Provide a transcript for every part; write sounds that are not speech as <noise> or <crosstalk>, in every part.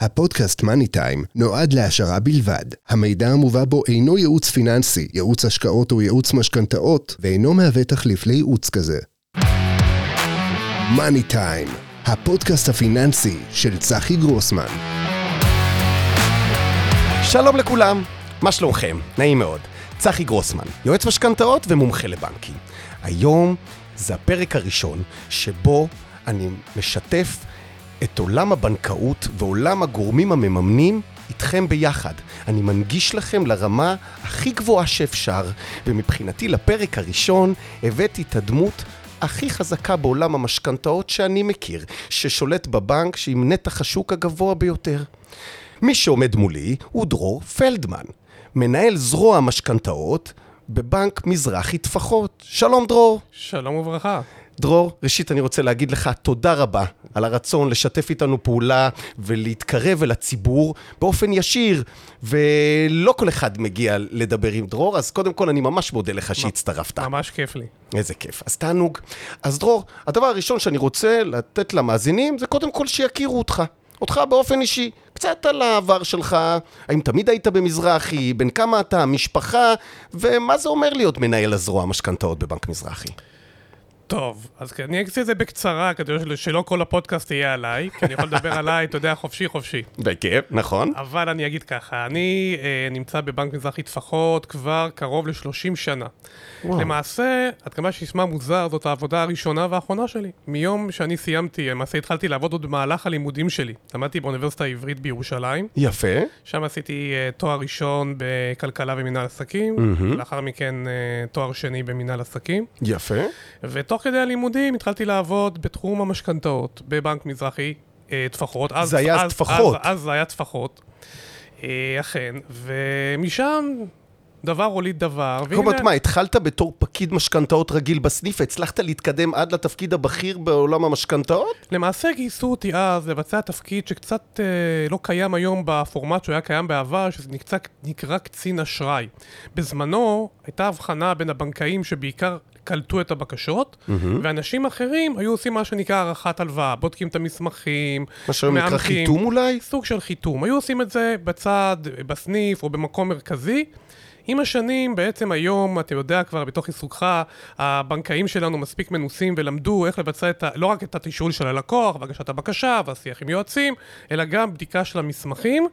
הפודקאסט מאני טיים נועד להעשרה בלבד. המידע המובא בו אינו ייעוץ פיננסי, ייעוץ השקעות או ייעוץ משכנתאות, ואינו מהווה תחליף לייעוץ כזה. מאני טיים, הפודקאסט הפיננסי של צחי גרוסמן. שלום לכולם, מה שלומכם? נעים מאוד. צחי גרוסמן, יועץ משכנתאות ומומחה לבנקים. היום זה הפרק הראשון שבו אני משתף את עולם הבנקאות ועולם הגורמים המממנים איתכם ביחד. אני מנגיש לכם לרמה הכי גבוהה שאפשר, ומבחינתי לפרק הראשון הבאתי את הדמות הכי חזקה בעולם המשכנתאות שאני מכיר, ששולט בבנק שעם נתח השוק הגבוה ביותר. מי שעומד מולי הוא דרור פלדמן, מנהל זרוע המשכנתאות בבנק מזרחי טפחות. שלום דרור. שלום וברכה. דרור, ראשית אני רוצה להגיד לך תודה רבה על הרצון לשתף איתנו פעולה ולהתקרב אל הציבור באופן ישיר, ולא כל אחד מגיע לדבר עם דרור, אז קודם כל אני ממש מודה לך שהצטרפת. ממש כיף לי. איזה כיף. אז תענוג. אז דרור, הדבר הראשון שאני רוצה לתת למאזינים זה קודם כל שיכירו אותך. אותך באופן אישי, קצת על העבר שלך, האם תמיד היית במזרחי, בן כמה אתה, משפחה, ומה זה אומר להיות מנהל הזרוע המשכנתאות בבנק מזרחי. טוב, אז אני אגיד את זה בקצרה, כדי שלא כל הפודקאסט יהיה עליי, כי אני יכול לדבר עליי, אתה יודע, חופשי חופשי. בכיף, נכון. אבל אני אגיד ככה, אני אה, נמצא בבנק מזרחי טפחות כבר קרוב ל-30 שנה. וואו. למעשה, עד כמה שישמע מוזר, זאת העבודה הראשונה והאחרונה שלי. מיום שאני סיימתי, למעשה התחלתי לעבוד עוד במהלך הלימודים שלי. למדתי באוניברסיטה העברית בירושלים. יפה. שם עשיתי אה, תואר ראשון בכלכלה ומינהל עסקים, mm-hmm. ולאחר מכן אה, תואר שני במינהל עסקים. יפה. ותוך תוך כדי הלימודים התחלתי לעבוד בתחום המשכנתאות בבנק מזרחי אה, טפחות. זה היה אז טפחות. אז, אז זה היה טפחות, אה, אכן, ומשם דבר הוליד דבר. זאת אומרת, מה, התחלת בתור פקיד משכנתאות רגיל בסניף, הצלחת להתקדם עד לתפקיד הבכיר בעולם המשכנתאות? למעשה גייסו אותי אז לבצע תפקיד שקצת אה, לא קיים היום בפורמט שהוא היה קיים בעבר, שזה נקצה, נקרא קצין אשראי. בזמנו הייתה הבחנה בין הבנקאים שבעיקר קלטו את הבקשות, mm-hmm. ואנשים אחרים היו עושים מה שנקרא הערכת הלוואה, בודקים את המסמכים, מה שהיום נקרא חיתום אולי? סוג של חיתום. היו עושים את זה בצד, בסניף או במקום מרכזי. עם השנים, בעצם היום, אתה יודע כבר בתוך עיסוקך, הבנקאים שלנו מספיק מנוסים ולמדו איך לבצע את ה, לא רק את התשאול של הלקוח והגשת הבקשה והשיח עם יועצים, אלא גם בדיקה של המסמכים.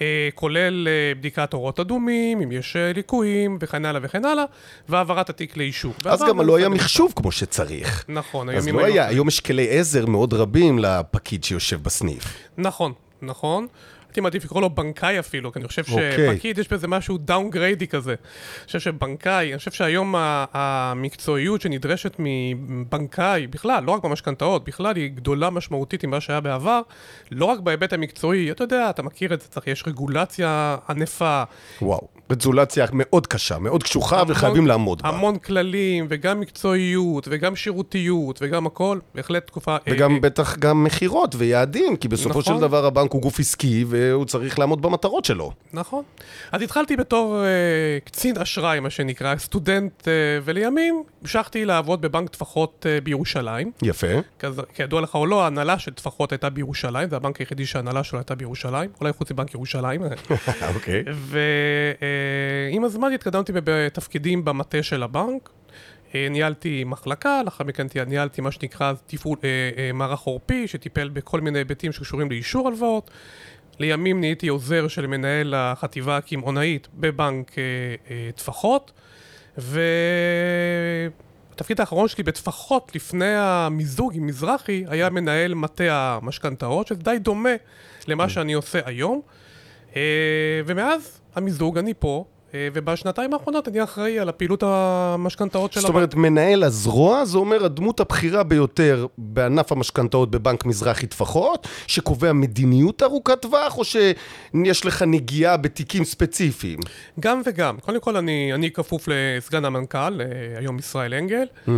אה, כולל אה, בדיקת אורות אדומים, אם יש אה, ליקויים וכן הלאה וכן הלאה, והעברת התיק לאישור. אז גם לא היה מחשוב כמו שצריך. נכון, אז לא היה, היום יש כלי עזר מאוד רבים לפקיד שיושב בסניף. נכון, נכון. הייתי מעדיף לקרוא לו בנקאי אפילו, כי אני חושב אוקיי. שפקיד יש בזה משהו דאונגריידי כזה. אני חושב שבנקאי, אני חושב שהיום המקצועיות שנדרשת מבנקאי, בכלל, לא רק במשכנתאות, בכלל היא גדולה משמעותית ממה שהיה בעבר, לא רק בהיבט המקצועי, אתה יודע, אתה מכיר את זה, צריך, יש רגולציה ענפה. וואו. רגולציה מאוד קשה, מאוד קשוחה, המון, וחייבים לעמוד בה. המון כללים, וגם מקצועיות, וגם שירותיות, וגם הכל, בהחלט תקופה... וגם אה, בטח גם מכירות ויעדים, כי בסופו נכון. של דבר הבנק הוא גוף עסקי, והוא צריך לעמוד במטרות שלו. נכון. אז התחלתי בתור אה, קצין אשראי, מה שנקרא, סטודנט, אה, ולימים המשכתי לעבוד בבנק טפחות אה, בירושלים. יפה. כז, כידוע לך או לא, ההנהלה של טפחות הייתה בירושלים, זה הבנק היחידי שההנהלה שלו הייתה בירושלים, אולי חוץ מבנק ירושלים. <laughs> אוקיי. ו... אה, עם הזמן התקדמתי בתפקידים במטה של הבנק. ניהלתי מחלקה, לאחר מכן ניהלתי מה שנקרא טיפול, אה, אה, מערך עורפי, שטיפל בכל מיני היבטים שקשורים לאישור הלוואות. לימים נהייתי עוזר של מנהל החטיבה הקמעונאית בבנק אה, אה, טפחות, והתפקיד האחרון שלי בטפחות לפני המיזוג עם מזרחי היה מנהל מטה המשכנתאות, שזה די דומה למה שאני עושה היום. אה, ומאז המיזוג, אני פה, ובשנתיים האחרונות אני אחראי על הפעילות המשכנתאות של הבנק. זאת אומרת, מנהל הזרוע, זה אומר הדמות הבכירה ביותר בענף המשכנתאות בבנק מזרחי טפחות, שקובע מדיניות ארוכת טווח, או שיש לך נגיעה בתיקים ספציפיים? גם וגם. קודם כל, אני, אני כפוף לסגן המנכ"ל, אה, היום ישראל אנגל, mm-hmm.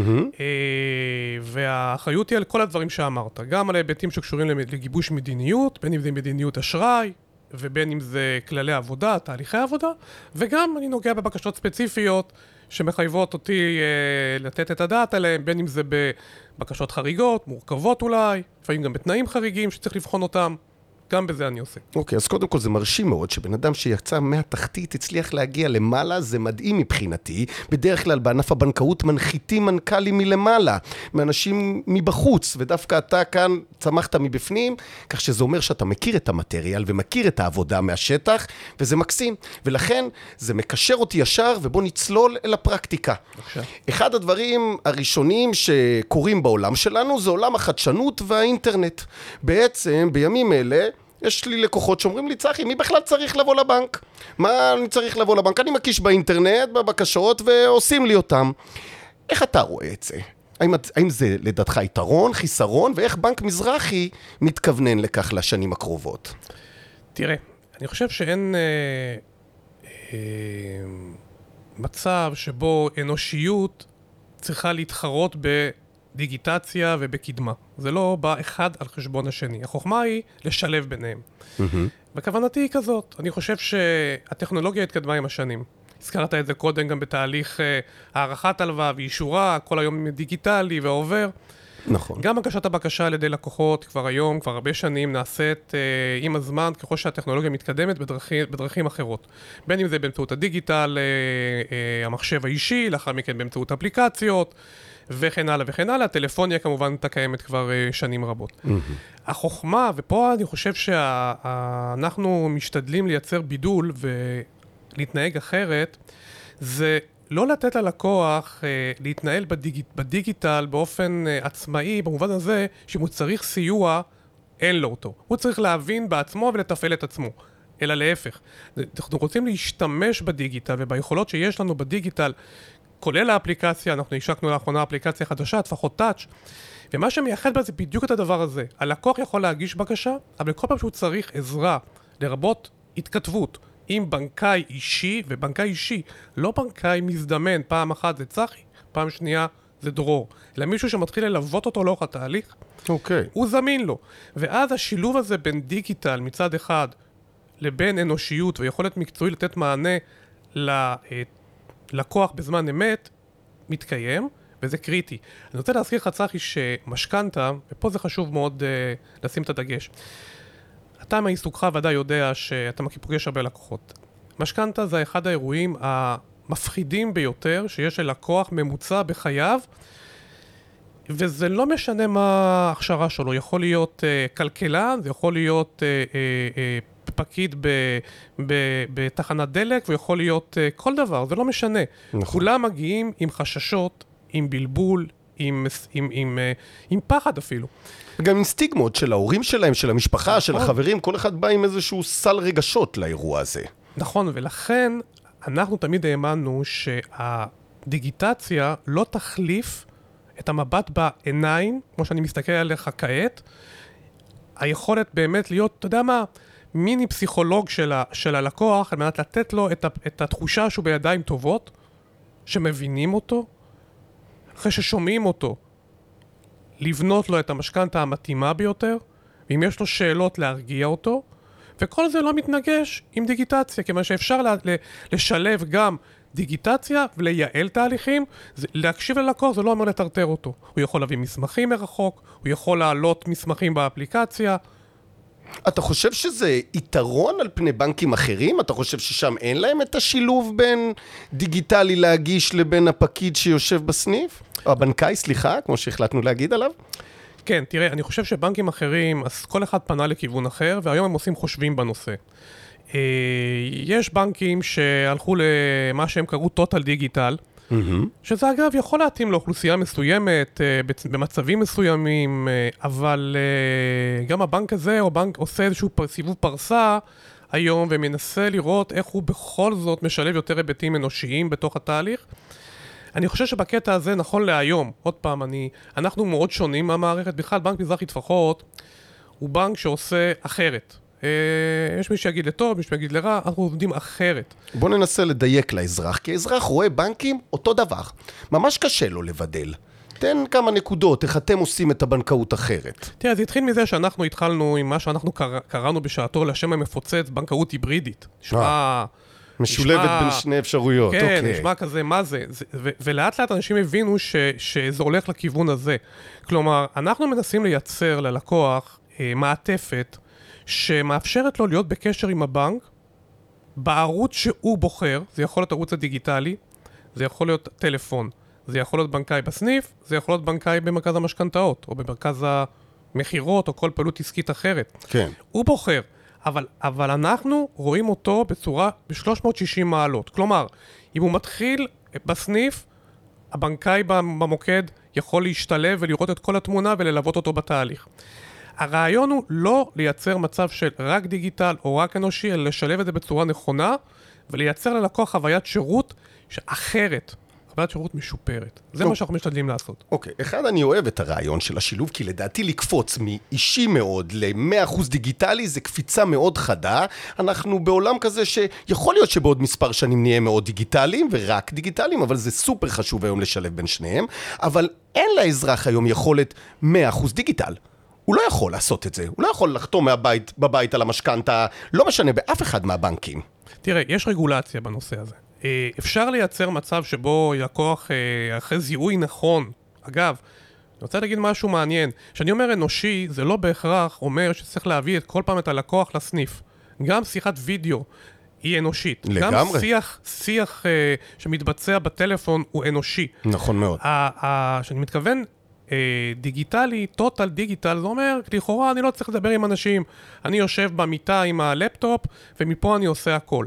והאחריות היא על כל הדברים שאמרת, גם על ההיבטים שקשורים לגיבוש מדיניות, בין אם זה מדיניות אשראי, ובין אם זה כללי עבודה, תהליכי עבודה, וגם אני נוגע בבקשות ספציפיות שמחייבות אותי אה, לתת את הדעת עליהן, בין אם זה בבקשות חריגות, מורכבות אולי, לפעמים גם בתנאים חריגים שצריך לבחון אותם. גם בזה אני עושה. אוקיי, אז קודם כל זה מרשים מאוד שבן אדם שיצא מהתחתית הצליח להגיע למעלה, זה מדהים מבחינתי. בדרך כלל בענף הבנקאות מנחיתים מנכ"לים מלמעלה, מאנשים מבחוץ, ודווקא אתה כאן צמחת מבפנים, כך שזה אומר שאתה מכיר את המטריאל ומכיר את העבודה מהשטח, וזה מקסים. ולכן זה מקשר אותי ישר, ובוא נצלול אל הפרקטיקה. בבקשה. אחד הדברים הראשונים שקורים בעולם שלנו זה עולם החדשנות והאינטרנט. בעצם, בימים אלה, יש לי לקוחות שאומרים לי, צחי, מי בכלל צריך לבוא לבנק? מה אני צריך לבוא לבנק? אני מקיש באינטרנט, בבקשות, ועושים לי אותם. איך אתה רואה את זה? האם, האם זה לדעתך יתרון, חיסרון, ואיך בנק מזרחי מתכוונן לכך לשנים הקרובות? תראה, אני חושב שאין אה, אה, מצב שבו אנושיות צריכה להתחרות בדיגיטציה ובקדמה. זה לא בא אחד על חשבון השני. החוכמה היא לשלב ביניהם. וכוונתי היא כזאת, אני חושב שהטכנולוגיה התקדמה עם השנים. הזכרת את זה קודם גם בתהליך אה, הארכת הלוואה ואישורה, כל היום דיגיטלי ועובר. נכון. גם הגשת הבקשה על ידי לקוחות כבר היום, כבר הרבה שנים, נעשית אה, עם הזמן ככל שהטכנולוגיה מתקדמת בדרכים, בדרכים אחרות. בין אם זה באמצעות הדיגיטל, אה, אה, המחשב האישי, לאחר מכן באמצעות אפליקציות, וכן הלאה וכן הלאה. הטלפוניה כמובן הייתה קיימת כבר אה, שנים רבות. החוכמה, ופה אני חושב שאנחנו משתדלים לייצר בידול ולהתנהג אחרת, זה לא לתת ללקוח אה, להתנהל בדיג, בדיגיטל באופן אה, עצמאי, במובן הזה שאם הוא צריך סיוע, אין לו אותו. הוא צריך להבין בעצמו ולתפעל את עצמו. אלא להפך. אנחנו רוצים להשתמש בדיגיטל וביכולות שיש לנו בדיגיטל, כולל האפליקציה, אנחנו השקנו לאחרונה אפליקציה חדשה, טפחות טאץ', ומה שמייחד בה זה בדיוק את הדבר הזה. הלקוח יכול להגיש בקשה, אבל כל פעם שהוא צריך עזרה, לרבות התכתבות, עם בנקאי אישי, ובנקאי אישי, לא בנקאי מזדמן, פעם אחת זה צחי, פעם שנייה זה דרור, אלא מישהו שמתחיל ללוות אותו לאורך התהליך, אוקיי. הוא זמין לו. ואז השילוב הזה בין דיגיטל מצד אחד לבין אנושיות ויכולת מקצועית לתת מענה ללקוח בזמן אמת, מתקיים, וזה קריטי. אני רוצה להזכיר לך, צחי, שמשכנתה, ופה זה חשוב מאוד uh, לשים את הדגש. אתה מעיסוקך ודאי יודע שאתה פוגש הרבה לקוחות. משכנתה זה אחד האירועים המפחידים ביותר שיש ללקוח ממוצע בחייו, וזה לא משנה מה ההכשרה שלו, יכול להיות uh, כלכלן, זה יכול להיות uh, uh, uh, פקיד ב, ב, בתחנת דלק, ויכול להיות uh, כל דבר, זה לא משנה. נכון. כולם מגיעים עם חששות, עם בלבול, עם, עם, עם, uh, עם פחד אפילו. גם עם סטיגמות של ההורים שלהם, של המשפחה, של נכון. החברים, כל אחד בא עם איזשהו סל רגשות לאירוע הזה. נכון, ולכן אנחנו תמיד האמנו שהדיגיטציה לא תחליף את המבט בעיניים, כמו שאני מסתכל עליך כעת, היכולת באמת להיות, אתה יודע מה, מיני פסיכולוג של, ה, של הלקוח, על מנת לתת לו את, ה, את התחושה שהוא בידיים טובות, שמבינים אותו, אחרי ששומעים אותו, לבנות לו את המשכנתה המתאימה ביותר, ואם יש לו שאלות להרגיע אותו, וכל זה לא מתנגש עם דיגיטציה, כיוון שאפשר לה, ל, לשלב גם דיגיטציה ולייעל תהליכים. זה, להקשיב ללקוח זה לא אומר לטרטר אותו. הוא יכול להביא מסמכים מרחוק, הוא יכול להעלות מסמכים באפליקציה. אתה חושב שזה יתרון על פני בנקים אחרים? אתה חושב ששם אין להם את השילוב בין דיגיטלי להגיש לבין הפקיד שיושב בסניף? או הבנקאי, סליחה, כמו שהחלטנו להגיד עליו? כן, תראה, אני חושב שבנקים אחרים, אז כל אחד פנה לכיוון אחר, והיום הם עושים חושבים בנושא. אה, יש בנקים שהלכו למה שהם קראו total digital, שזה אגב יכול להתאים לאוכלוסייה מסוימת, אה, במצבים מסוימים, אה, אבל אה, גם הבנק הזה, או בנק עושה איזשהו פ- סיבוב פרסה היום, ומנסה לראות איך הוא בכל זאת משלב יותר היבטים אנושיים בתוך התהליך. אני חושב שבקטע הזה, נכון להיום, עוד פעם, אני, אנחנו מאוד שונים מהמערכת, בכלל בנק מזרחי טפחות הוא בנק שעושה אחרת. אה, יש מי שיגיד לטוב, מי שיגיד לרע, אנחנו עובדים אחרת. בוא ננסה לדייק לאזרח, כי האזרח רואה בנקים אותו דבר. ממש קשה לו לבדל. תן כמה נקודות, איך אתם עושים את הבנקאות אחרת. תראה, זה התחיל מזה שאנחנו התחלנו עם מה שאנחנו קרא, קראנו בשעתו לשם המפוצץ, בנקאות היברידית. נשמע... משולבת נשמע- בין שני אפשרויות, כן, אוקיי. נשמע כזה, מה זה? זה ו- ולאט לאט אנשים הבינו ש- שזה הולך לכיוון הזה. כלומר, אנחנו מנסים לייצר ללקוח אה, מעטפת שמאפשרת לו להיות בקשר עם הבנק בערוץ שהוא בוחר, זה יכול להיות ערוץ הדיגיטלי, זה יכול להיות טלפון, זה יכול להיות בנקאי בסניף, זה יכול להיות בנקאי במרכז המשכנתאות, או במרכז המכירות, או כל פעילות עסקית אחרת. כן. הוא בוחר, אבל, אבל אנחנו רואים אותו בצורה ב-360 מעלות. כלומר, אם הוא מתחיל בסניף, הבנקאי במוקד יכול להשתלב ולראות את כל התמונה וללוות אותו בתהליך. הרעיון הוא לא לייצר מצב של רק דיגיטל או רק אנושי, אלא לשלב את זה בצורה נכונה ולייצר ללקוח חוויית שירות אחרת, חוויית שירות משופרת. זה טוב. מה שאנחנו משתדלים לעשות. אוקיי, אחד, אני אוהב את הרעיון של השילוב, כי לדעתי לקפוץ מאישי מאוד ל-100% דיגיטלי זה קפיצה מאוד חדה. אנחנו בעולם כזה שיכול להיות שבעוד מספר שנים נהיה מאוד דיגיטליים, ורק דיגיטליים, אבל זה סופר חשוב היום לשלב בין שניהם. אבל אין לאזרח היום יכולת 100% דיגיטל. הוא לא יכול לעשות את זה, הוא לא יכול לחתום מהבית, בבית על המשכנתה, לא משנה, באף אחד מהבנקים. תראה, יש רגולציה בנושא הזה. אה, אפשר לייצר מצב שבו לקוח, אה, אחרי זיהוי נכון, אגב, אני רוצה להגיד משהו מעניין. כשאני אומר אנושי, זה לא בהכרח אומר שצריך להביא את כל פעם את הלקוח לסניף. גם שיחת וידאו היא אנושית. לגמרי. גם שיח, שיח אה, שמתבצע בטלפון הוא אנושי. נכון מאוד. כשאני מתכוון אה, דיגיטלי, total דיגיטל, זה אומר, לכאורה אני לא צריך לדבר עם אנשים. אני יושב במיטה עם הלפטופ, ומפה אני עושה הכל.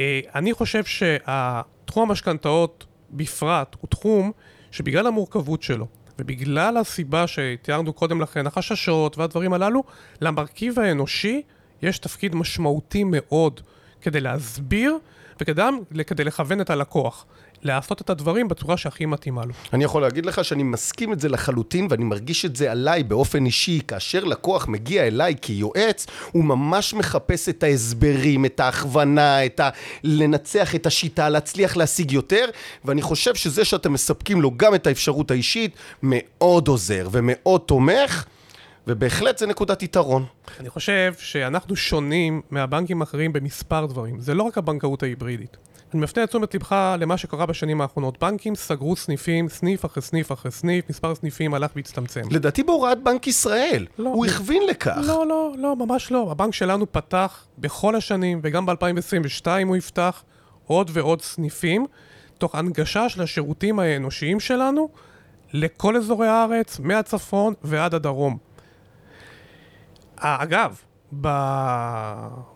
אה, אני חושב שתחום המשכנתאות בפרט הוא תחום שבגלל המורכבות שלו, ובגלל הסיבה שתיארנו קודם לכן, החששות והדברים הללו, למרכיב האנושי יש תפקיד משמעותי מאוד כדי להסביר וכדי לכוון את הלקוח. לעשות את הדברים בצורה שהכי מתאימה לו. אני יכול להגיד לך שאני מסכים את זה לחלוטין, ואני מרגיש את זה עליי באופן אישי. כאשר לקוח מגיע אליי כיועץ, הוא ממש מחפש את ההסברים, את ההכוונה, את ה... לנצח את השיטה, להצליח להשיג יותר, ואני חושב שזה שאתם מספקים לו גם את האפשרות האישית, מאוד עוזר ומאוד תומך. ובהחלט זה נקודת יתרון. אני חושב שאנחנו שונים מהבנקים האחרים במספר דברים. זה לא רק הבנקאות ההיברידית. אני מפנה את תשומת לבך למה שקרה בשנים האחרונות. בנקים סגרו סניפים, סניף אחרי סניף אחרי סניף, מספר הסניפים הלך והצטמצם. לדעתי בהוראת בנק ישראל. לא, הוא הכווין לכך. לא, לא, לא, ממש לא. הבנק שלנו פתח בכל השנים, וגם ב-2022 הוא יפתח עוד ועוד סניפים, תוך הנגשה של השירותים האנושיים שלנו לכל אזורי הארץ, מהצפון ועד הדרום. אגב, ב...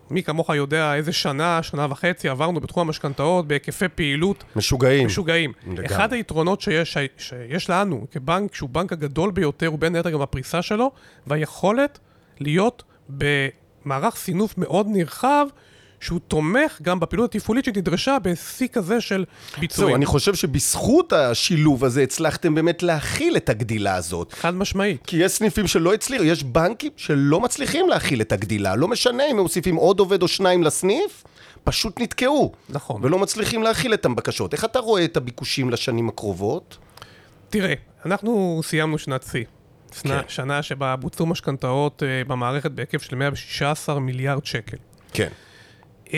מי כמוך יודע איזה שנה, שנה וחצי עברנו בתחום המשכנתאות בהיקפי פעילות משוגעים. משוגעים. לגמרי. אחד היתרונות שיש, שיש לנו כבנק, שהוא בנק הגדול ביותר, הוא בין היתר גם הפריסה שלו, והיכולת להיות במערך סינוף מאוד נרחב, שהוא תומך גם בפעילות התפעולית שנדרשה בשיא כזה של ביצועים. זהו, אני חושב שבזכות השילוב הזה הצלחתם באמת להכיל את הגדילה הזאת. חד משמעית. כי יש סניפים שלא הצליחו, יש בנקים שלא מצליחים להכיל את הגדילה. לא משנה אם הם מוסיפים עוד עובד או שניים לסניף, פשוט נתקעו. נכון. ולא מצליחים להכיל את הבקשות. איך אתה רואה את הביקושים לשנים הקרובות? תראה, אנחנו סיימנו שנת שיא. כן. שנה שבה בוצעו משכנתאות uh, במערכת בהיקף של 116 מיליארד שקל. כן. Um,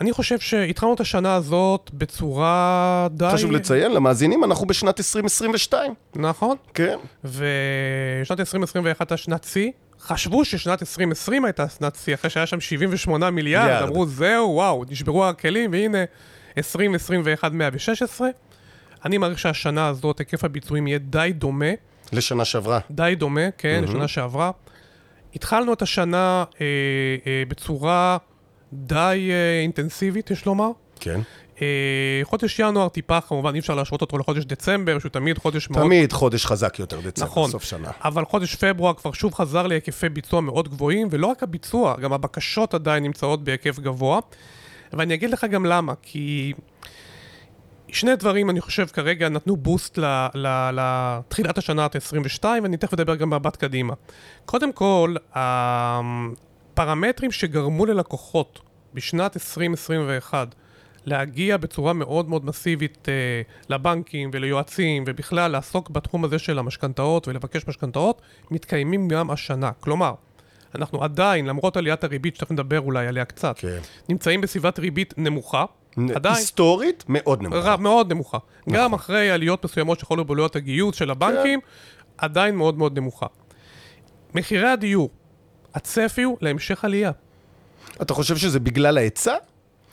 אני חושב שהתחלנו את השנה הזאת בצורה די... חשוב לציין למאזינים, אנחנו בשנת 2022. נכון. כן. ושנת 2021 הייתה שנת שיא. חשבו ששנת 2020 הייתה שנת שיא, אחרי שהיה שם 78 מיליארד, מיליארד. אמרו זהו, וואו, נשברו הכלים, והנה 2021 116. אני מעריך שהשנה הזאת, היקף הביצועים יהיה די דומה. לשנה שעברה. די דומה, כן, mm-hmm. לשנה שעברה. התחלנו את השנה אה, אה, בצורה די אה, אינטנסיבית, יש לומר. כן. אה, חודש ינואר טיפה, כמובן אי אפשר להשוות אותו לחודש דצמבר, שהוא תמיד חודש מאוד... תמיד חודש חזק יותר, דצמבר, נכון, סוף שנה. אבל חודש פברואר כבר שוב חזר להיקפי ביצוע מאוד גבוהים, ולא רק הביצוע, גם הבקשות עדיין נמצאות בהיקף גבוה. ואני אגיד לך גם למה, כי שני דברים, אני חושב, כרגע נתנו בוסט לתחילת השנה ה-22, ואני תכף אדבר גם במבט קדימה. קודם כל, הפרמטרים שגרמו ללקוחות בשנת 2021 להגיע בצורה מאוד מאוד מסיבית אה, לבנקים וליועצים ובכלל לעסוק בתחום הזה של המשכנתאות ולבקש משכנתאות, מתקיימים גם השנה. כלומר, אנחנו עדיין, למרות עליית הריבית, שתכף נדבר אולי עליה קצת, כן. נמצאים בסביבת ריבית נמוכה. עדיין. היסטורית, מאוד נמוכה. רב, מאוד נמוכה. נכון. גם אחרי עליות מסוימות שיכולו בעלויות הגיוס של הבנקים, כן. עדיין מאוד מאוד נמוכה. מחירי הדיור, הצפי הוא להמשך עלייה. אתה חושב שזה בגלל ההיצע?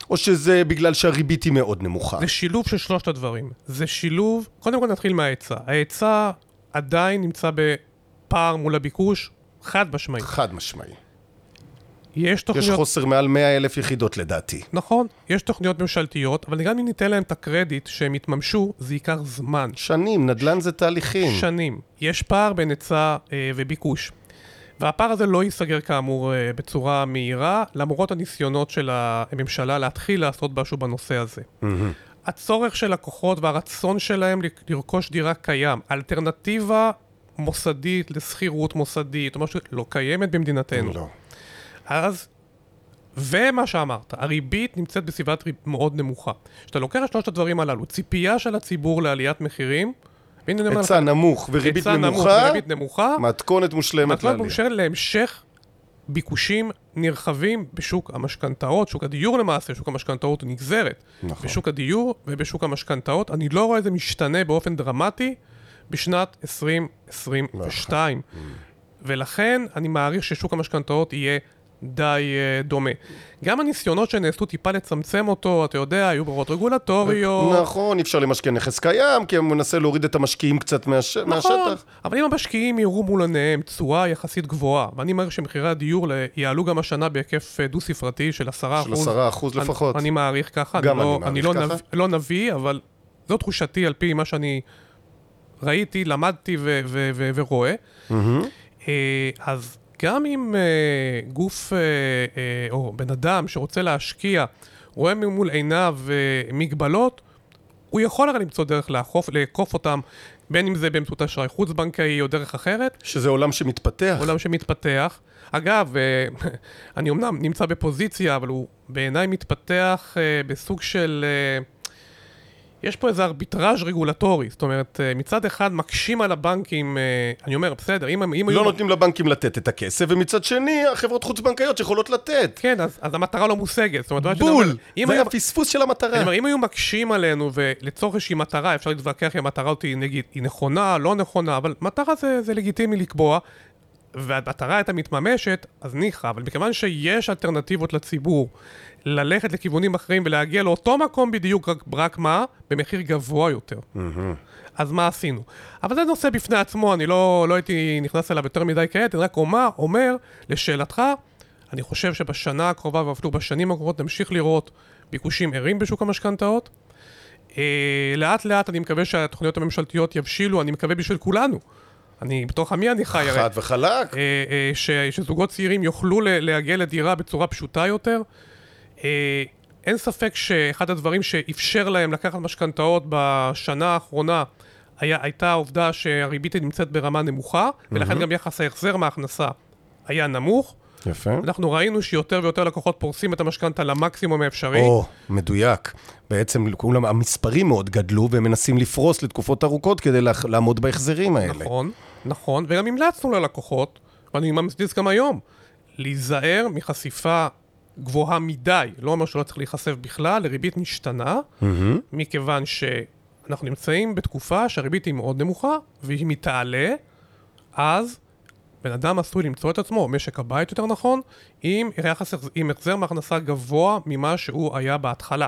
או שזה בגלל שהריבית היא מאוד נמוכה? זה שילוב של שלושת הדברים. זה שילוב, קודם כל נתחיל מההיצע. ההיצע עדיין נמצא בפער מול הביקוש, חד משמעית. חד משמעי. יש יש תוכניות... חוסר מעל 100 אלף יחידות לדעתי. נכון, יש תוכניות ממשלתיות, אבל גם אם ניתן להם את הקרדיט שהם יתממשו, זה ייקח זמן. שנים, נדל"ן זה תהליכים. שנים. יש פער בין היצע אה, וביקוש. והפער הזה לא ייסגר כאמור אה, בצורה מהירה, למרות הניסיונות של הממשלה להתחיל לעשות משהו בנושא הזה. מהמם. הצורך של לקוחות והרצון שלהם לרכוש דירה קיים. אלטרנטיבה מוסדית לשכירות מוסדית, או משהו, לא קיימת במדינתנו. לא. אז, ומה שאמרת, הריבית נמצאת בסביבת ריב מאוד נמוכה. כשאתה לוקח את שלושת הדברים הללו, ציפייה של הציבור לעליית מחירים, היצע נמוך וריבית נמוך נמוכה, וריבית נמוכה, מתכונת מושלמת לעלייה. מאושרת להמשך ביקושים נרחבים בשוק המשכנתאות, שוק הדיור למעשה, שוק המשכנתאות נגזרת. נכון. בשוק הדיור ובשוק המשכנתאות, אני לא רואה את זה משתנה באופן דרמטי בשנת 2022. ולכן אני מעריך ששוק המשכנתאות יהיה די uh, דומה. גם הניסיונות שנעשו טיפה לצמצם אותו, אתה יודע, היו ברירות רגולטוריות. נכון, אי אפשר למשכן נכס קיים, כי הוא מנסה להוריד את המשקיעים קצת מהש... נכון, מהשטח. אבל אם המשקיעים יראו מול עיניהם תשואה יחסית גבוהה, ואני מעריך שמחירי הדיור יעלו גם השנה בהיקף אה, דו-ספרתי של 10%. של 10 אחוז אני- לפחות. אני מעריך ככה. גם לא, אני מעריך לא ככה. נביא, לא נביא, אבל זו תחושתי על פי מה שאני ראיתי, למדתי ו- ו- ו- ורואה. אה, אז גם אם אה, גוף אה, אה, או בן אדם שרוצה להשקיע רואה מול עיניו אה, מגבלות, הוא יכול הרי למצוא דרך לאכוף, לאכוף אותם, בין אם זה באמצעות אשראי חוץ-בנקאי או דרך אחרת, שזה עולם שמתפתח. עולם שמתפתח. אגב, אה, אני אמנם נמצא בפוזיציה, אבל הוא בעיניי מתפתח אה, בסוג של... אה, יש פה איזה ארביטראז' רגולטורי, זאת אומרת, אה, מצד אחד מקשים על הבנקים, אה, אני אומר, בסדר, אם הם... לא היו- נותנים לבנקים לתת את הכסף, ומצד שני, החברות חוץ-בנקאיות שיכולות לתת. כן, אז, אז המטרה לא מושגת. זאת אומרת, בול! אומר, זה היה פספוס של אני המטרה. אומר, אם היו מקשים עלינו, ולצורך איזושהי מטרה, אפשר להתווכח אם המטרה הזאת היא, נגיד, היא נכונה, לא נכונה, אבל מטרה זה, זה לגיטימי לקבוע, והמטרה הייתה מתממשת, אז ניחא, אבל מכיוון שיש אלטרנטיבות לציבור ללכת לכיוונים אחרים ולהגיע לאותו מקום בדיוק, רק, רק מה? במחיר גבוה יותר. אז מה עשינו? אבל זה נושא בפני עצמו, אני לא, לא הייתי נכנס אליו יותר מדי כעת, אני רק אומר, אומר, לשאלתך, אני חושב שבשנה הקרובה ואפילו בשנים הקרובות נמשיך לראות ביקושים ערים בשוק המשכנתאות. אה, לאט לאט אני מקווה שהתוכניות הממשלתיות יבשילו, אני מקווה בשביל כולנו. אני, בתוך עמי אני חי. חד וחלק. אה, אה, ש, שזוגות צעירים יוכלו להגיע לדירה בצורה פשוטה יותר. אה, אין ספק שאחד הדברים שאפשר להם לקחת משכנתאות בשנה האחרונה היה, הייתה העובדה שהריבית נמצאת ברמה נמוכה, ולכן גם יחס ההחזר מההכנסה היה נמוך. יפה. אנחנו ראינו שיותר ויותר לקוחות פורסים את המשכנתה למקסימום האפשרי. או, מדויק. בעצם כולם, המספרים מאוד גדלו, והם מנסים לפרוס לתקופות ארוכות כדי לה- לעמוד בהחזרים האלה. נכון, נכון, וגם המלצנו ללקוחות, ואני ממליץ גם היום, להיזהר מחשיפה גבוהה מדי, לא אומר שלא צריך להיחשף בכלל, לריבית משתנה, מהמם. מכיוון שאנחנו נמצאים בתקופה שהריבית היא מאוד נמוכה, ואם היא תעלה, אז בן אדם עשוי למצוא את עצמו, משק הבית יותר נכון, עם, יחס, עם החזר מהכנסה גבוה ממה שהוא היה בהתחלה.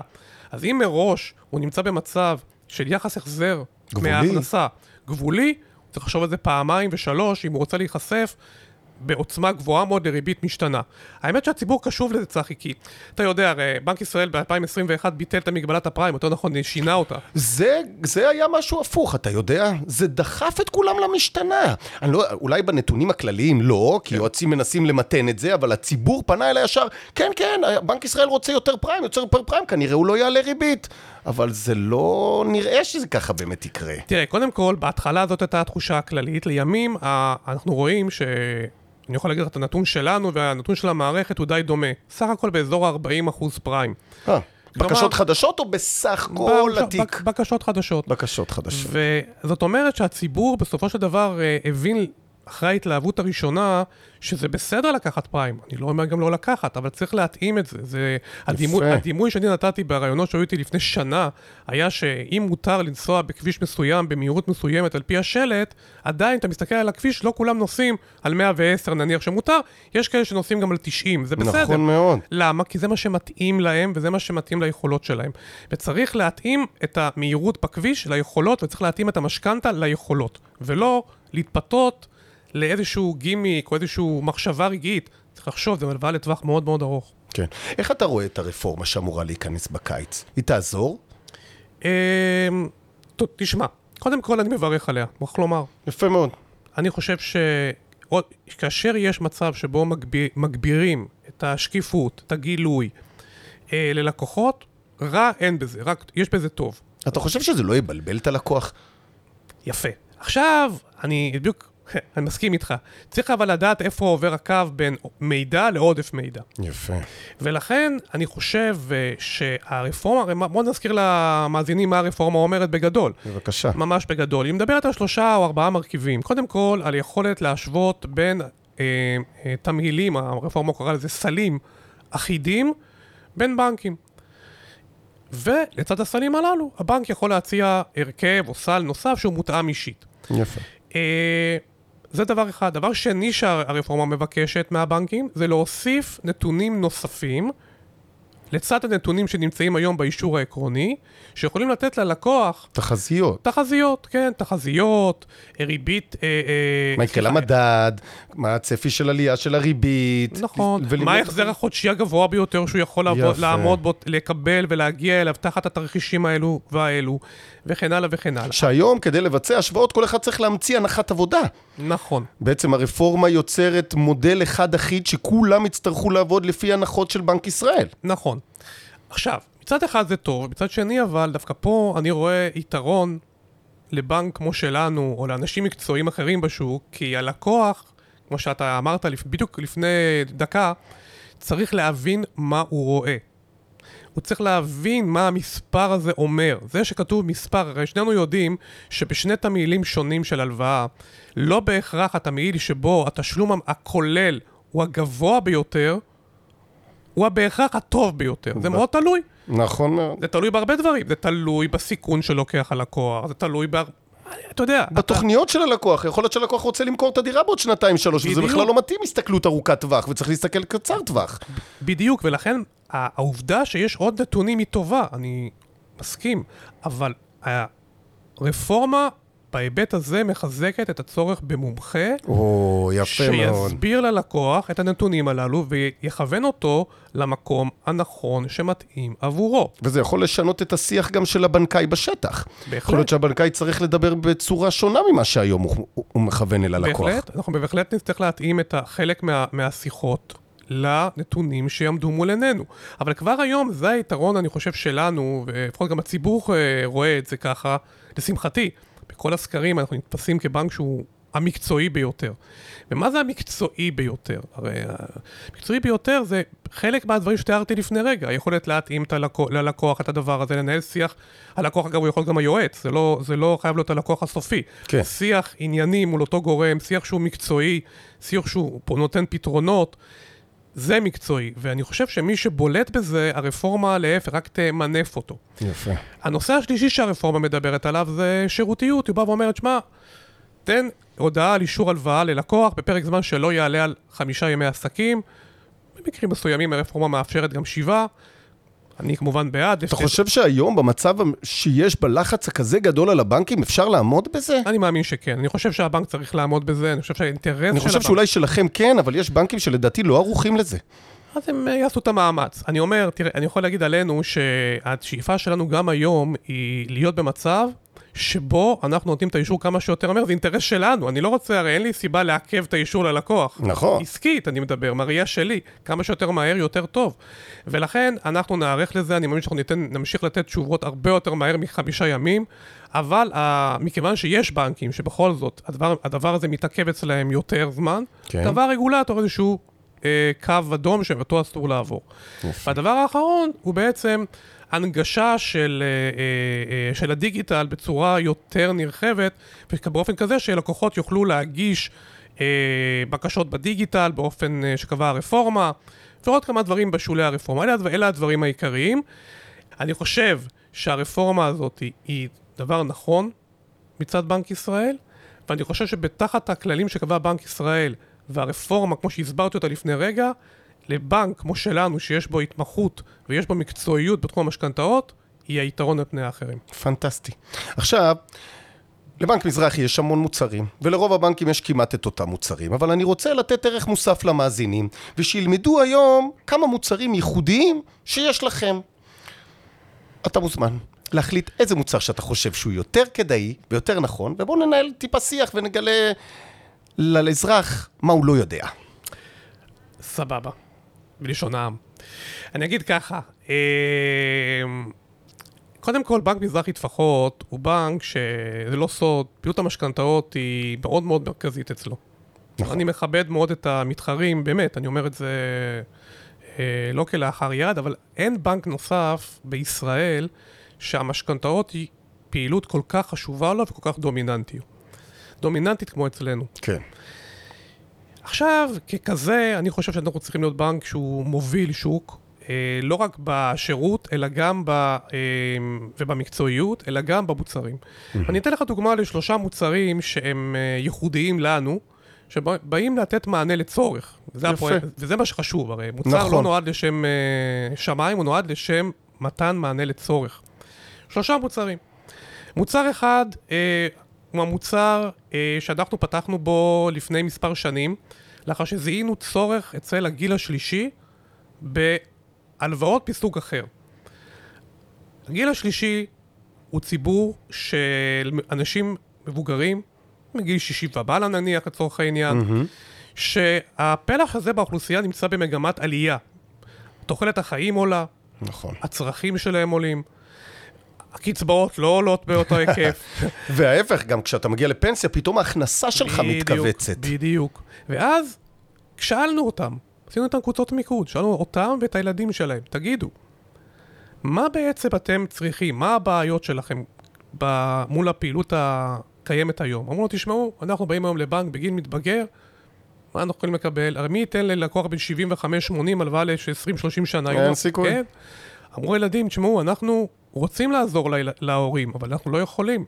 אז אם מראש הוא נמצא במצב של יחס החזר גבולי. מההכנסה גבולי, צריך לחשוב על זה פעמיים ושלוש, אם הוא רוצה להיחשף בעוצמה גבוהה מאוד לריבית משתנה. האמת שהציבור קשוב לזה, צחי, כי אתה יודע, הרי בנק ישראל ב-2021 ביטל את המגבלת הפריים, יותר נכון, שינה אותה. זה, זה היה משהו הפוך, אתה יודע? זה דחף את כולם למשתנה. אני לא, אולי בנתונים הכלליים לא, כי יועצים מנסים למתן את זה, אבל הציבור פנה אליי ישר, כן, כן, בנק ישראל רוצה יותר פריים, יותר פריים, כנראה הוא לא יעלה ריבית. אבל זה לא נראה שזה ככה באמת יקרה. תראה, קודם כל, בהתחלה זאת הייתה התחושה הכללית. לימים, אנחנו רואים ש... אני יכול להגיד לך את הנתון שלנו והנתון של המערכת הוא די דומה. סך הכל באזור ה-40% פריים. אה, כלומר- בקשות חדשות או בסך כל התיק? בק- בקשות חדשות. בקשות חדשות. וזאת אומרת שהציבור בסופו של דבר אה, הבין אחרי ההתלהבות הראשונה, שזה בסדר לקחת פריים, אני לא אומר גם לא לקחת, אבל צריך להתאים את זה. זה הדימוי, הדימוי שאני נתתי בראיונות שהיו איתי לפני שנה, היה שאם מותר לנסוע בכביש מסוים במהירות מסוימת על פי השלט, עדיין אתה מסתכל על הכביש, לא כולם נוסעים על 110 נניח שמותר, יש כאלה שנוסעים גם על 90, זה בסדר. נכון מאוד. למה? כי זה מה שמתאים להם וזה מה שמתאים ליכולות שלהם. וצריך להתאים את המהירות בכביש ליכולות, וצריך להתאים את המשכנתה ליכולות, ולא להתפתות לאיזשהו גימיק או איזושהי מחשבה רגעית. צריך לחשוב, זה הלוואה לטווח מאוד מאוד ארוך. כן. איך אתה רואה את הרפורמה שאמורה להיכנס בקיץ? היא תעזור? אמ, טוב, תשמע, קודם כל אני מברך עליה, מוכרח לומר. יפה מאוד. אני חושב שכאשר יש מצב שבו מגביר, מגבירים את השקיפות, את הגילוי אה, ללקוחות, רע אין בזה, רק יש בזה טוב. אתה חושב שזה לא יבלבל את הלקוח? יפה. עכשיו, אני בדיוק <laughs> אני מסכים איתך. צריך אבל לדעת איפה עובר הקו בין מידע לעודף מידע. יפה. ולכן אני חושב אה, שהרפורמה, בואו נזכיר למאזינים מה הרפורמה אומרת בגדול. בבקשה. ממש בגדול. היא מדברת על שלושה או ארבעה מרכיבים. קודם כל, על יכולת להשוות בין אה, אה, תמהילים, הרפורמה קוראה לזה סלים אחידים, בין בנקים. ולצד הסלים הללו, הבנק יכול להציע הרכב או סל נוסף שהוא מותאם אישית. יפה. אה, זה דבר אחד. דבר שני שהרפורמה מבקשת מהבנקים, זה להוסיף נתונים נוספים לצד הנתונים שנמצאים היום באישור העקרוני, שיכולים לתת ללקוח... תחזיות. תחזיות, כן, תחזיות, ריבית... אה, אה, מה יקרה למדד, מה הצפי של עלייה של הריבית. נכון, ולמוד... מה ההחזר החודשי הגבוה ביותר שהוא יכול לעבוד, לעמוד בו, לקבל ולהגיע אליו תחת התרחישים האלו והאלו, וכן הלאה וכן הלאה. שהיום, כדי לבצע השוואות, כל אחד צריך להמציא הנחת עבודה. נכון. בעצם הרפורמה יוצרת מודל אחד אחיד שכולם יצטרכו לעבוד לפי הנחות של בנק ישראל. נכון. עכשיו, מצד אחד זה טוב, מצד שני אבל דווקא פה אני רואה יתרון לבנק כמו שלנו, או לאנשים מקצועיים אחרים בשוק, כי הלקוח, כמו שאתה אמרת בדיוק לפני דקה, צריך להבין מה הוא רואה. הוא צריך להבין מה המספר הזה אומר. זה שכתוב מספר, הרי שנינו יודעים שבשני תמהילים שונים של הלוואה, לא בהכרח התמהיל שבו התשלום הכולל הוא הגבוה ביותר, הוא בהכרח הטוב ביותר. זה מאוד תלוי. נכון מאוד. זה תלוי בהרבה דברים. זה תלוי בסיכון שלוקח הלקוח, זה תלוי בהר... אתה יודע... בתוכניות אתה... של הלקוח, יכול להיות שהלקוח רוצה למכור את הדירה בעוד שנתיים שלוש, וזה בכלל לא מתאים הסתכלות ארוכת טווח, וצריך להסתכל קצר טווח. בדיוק, ולכן העובדה שיש עוד נתונים היא טובה, אני מסכים, אבל הרפורמה בהיבט הזה מחזקת את הצורך במומחה, או, יפה מאוד. שיסביר ללקוח את הנתונים הללו ויכוון אותו למקום הנכון שמתאים עבורו. וזה יכול לשנות את השיח גם של הבנקאי בשטח. בהחלט. יכול להיות שהבנקאי צריך לדבר בצורה שונה ממה שהיום הוא, הוא מכוון אל הלקוח. בהחלט, אנחנו בהחלט נצטרך להתאים את חלק מה, מהשיחות לנתונים שיעמדו מול עינינו. אבל כבר היום זה היתרון, אני חושב, שלנו, ולפחות גם הציבור אה, רואה את זה ככה, לשמחתי. בכל הסקרים אנחנו נתפסים כבנק שהוא המקצועי ביותר. ומה זה המקצועי ביותר? הרי המקצועי ביותר זה חלק מהדברים שתיארתי לפני רגע, היכולת להתאים את הלקוח, ללקוח את הדבר הזה, לנהל שיח. הלקוח אגב הוא יכול גם היועץ, זה לא, זה לא חייב להיות הלקוח הסופי. כן. שיח ענייני מול אותו גורם, שיח שהוא מקצועי, שיח שהוא נותן פתרונות. זה מקצועי, ואני חושב שמי שבולט בזה, הרפורמה להפך, רק תמנף אותו. יפה. הנושא השלישי שהרפורמה מדברת עליו זה שירותיות. היא באה ואומרת, שמע, תן הודעה על אישור הלוואה ללקוח בפרק זמן שלא יעלה על חמישה ימי עסקים. במקרים מסוימים הרפורמה מאפשרת גם שבעה. אני כמובן בעד. אתה חושב שהיום, במצב שיש בלחץ הכזה גדול על הבנקים, אפשר לעמוד בזה? אני מאמין שכן. אני חושב שהבנק צריך לעמוד בזה, אני חושב שהאינטרס של הבנק... אני חושב שאולי שלכם כן, אבל יש בנקים שלדעתי לא ערוכים לזה. אז הם אה, יעשו את המאמץ. אני אומר, תראה, אני יכול להגיד עלינו שהשאיפה שלנו גם היום היא להיות במצב שבו אנחנו נותנים את האישור כמה שיותר מהר, זה אינטרס שלנו, אני לא רוצה, הרי אין לי סיבה לעכב את האישור ללקוח. נכון. עסקית, אני מדבר, מראייה שלי, כמה שיותר מהר יותר טוב. ולכן אנחנו נערך לזה, אני מאמין שאנחנו ניתן, נמשיך לתת תשובות הרבה יותר מהר מחמישה ימים, אבל uh, מכיוון שיש בנקים שבכל זאת הדבר, הדבר הזה מתעכב אצלהם יותר זמן, כן. דבר רגולטור איזשהו אה, קו אדום שאותו אסור לעבור. יפה. והדבר האחרון הוא בעצם הנגשה של, אה, אה, של הדיגיטל בצורה יותר נרחבת, ובאופן כזה שלקוחות יוכלו להגיש אה, בקשות בדיגיטל באופן אה, שקבעה הרפורמה, ועוד כמה דברים בשולי הרפורמה. אלה, אלה הדברים העיקריים. אני חושב שהרפורמה הזאת היא דבר נכון מצד בנק ישראל, ואני חושב שבתחת הכללים שקבע בנק ישראל והרפורמה, כמו שהסברתי אותה לפני רגע, לבנק כמו שלנו, שיש בו התמחות ויש בו מקצועיות בתחום המשכנתאות, היא היתרון על פני האחרים. פנטסטי. עכשיו, לבנק מזרחי יש המון מוצרים, ולרוב הבנקים יש כמעט את אותם מוצרים, אבל אני רוצה לתת ערך מוסף למאזינים, ושילמדו היום כמה מוצרים ייחודיים שיש לכם. אתה מוזמן להחליט איזה מוצר שאתה חושב שהוא יותר כדאי ויותר נכון, ובואו ננהל טיפה שיח ונגלה לאזרח מה הוא לא יודע. סבבה, בלשון העם. אני אגיד ככה, אה, קודם כל, בנק מזרחי טפחות הוא בנק שזה לא סוד, פעילות המשכנתאות היא מאוד מאוד מרכזית אצלו. נכון. אני מכבד מאוד את המתחרים, באמת, אני אומר את זה אה, לא כלאחר יד, אבל אין בנק נוסף בישראל שהמשכנתאות היא פעילות כל כך חשובה לו וכל כך דומיננטית. דומיננטית כמו אצלנו. כן. עכשיו, ככזה, אני חושב שאנחנו צריכים להיות בנק שהוא מוביל שוק, אה, לא רק בשירות, אלא גם ב, אה, ובמקצועיות, אלא גם במוצרים. אני אתן לך דוגמה לשלושה מוצרים שהם אה, ייחודיים לנו, שבאים לתת מענה לצורך. וזה. הפרויקט, וזה מה שחשוב, הרי מוצר נכון. לא נועד לשם אה, שמיים, הוא נועד לשם מתן מענה לצורך. שלושה מוצרים. מוצר אחד אה, הוא המוצר אה, שאנחנו פתחנו בו לפני מספר שנים, לאחר שזיהינו צורך אצל הגיל השלישי בהלוואות מסוג אחר. הגיל השלישי הוא ציבור של אנשים מבוגרים, מגיל 60 ומעלה נניח לצורך העניין, שהפלח הזה באוכלוסייה נמצא במגמת עלייה. תוחלת החיים עולה, נכון. הצרכים שלהם עולים, הקצבאות לא עולות באותו היקף. <laughs> וההפך, גם כשאתה מגיע לפנסיה, פתאום ההכנסה שלך בדיוק, מתכווצת. בדיוק. ואז שאלנו אותם, עשינו איתם קבוצות מיקוד, שאלנו אותם ואת הילדים שלהם, תגידו, מה בעצם אתם צריכים? מה הבעיות שלכם ב- מול הפעילות הקיימת היום? אמרו לו, תשמעו, אנחנו באים היום לבנק בגיל מתבגר, מה אנחנו יכולים לקבל? הרי מי ייתן ללקוח בן 75-80 הלוואה ל-20-30 שנה? אין? סיכוי. כן? אמרו ילדים, תשמעו, אנחנו רוצים לעזור לה, להורים, אבל אנחנו לא יכולים.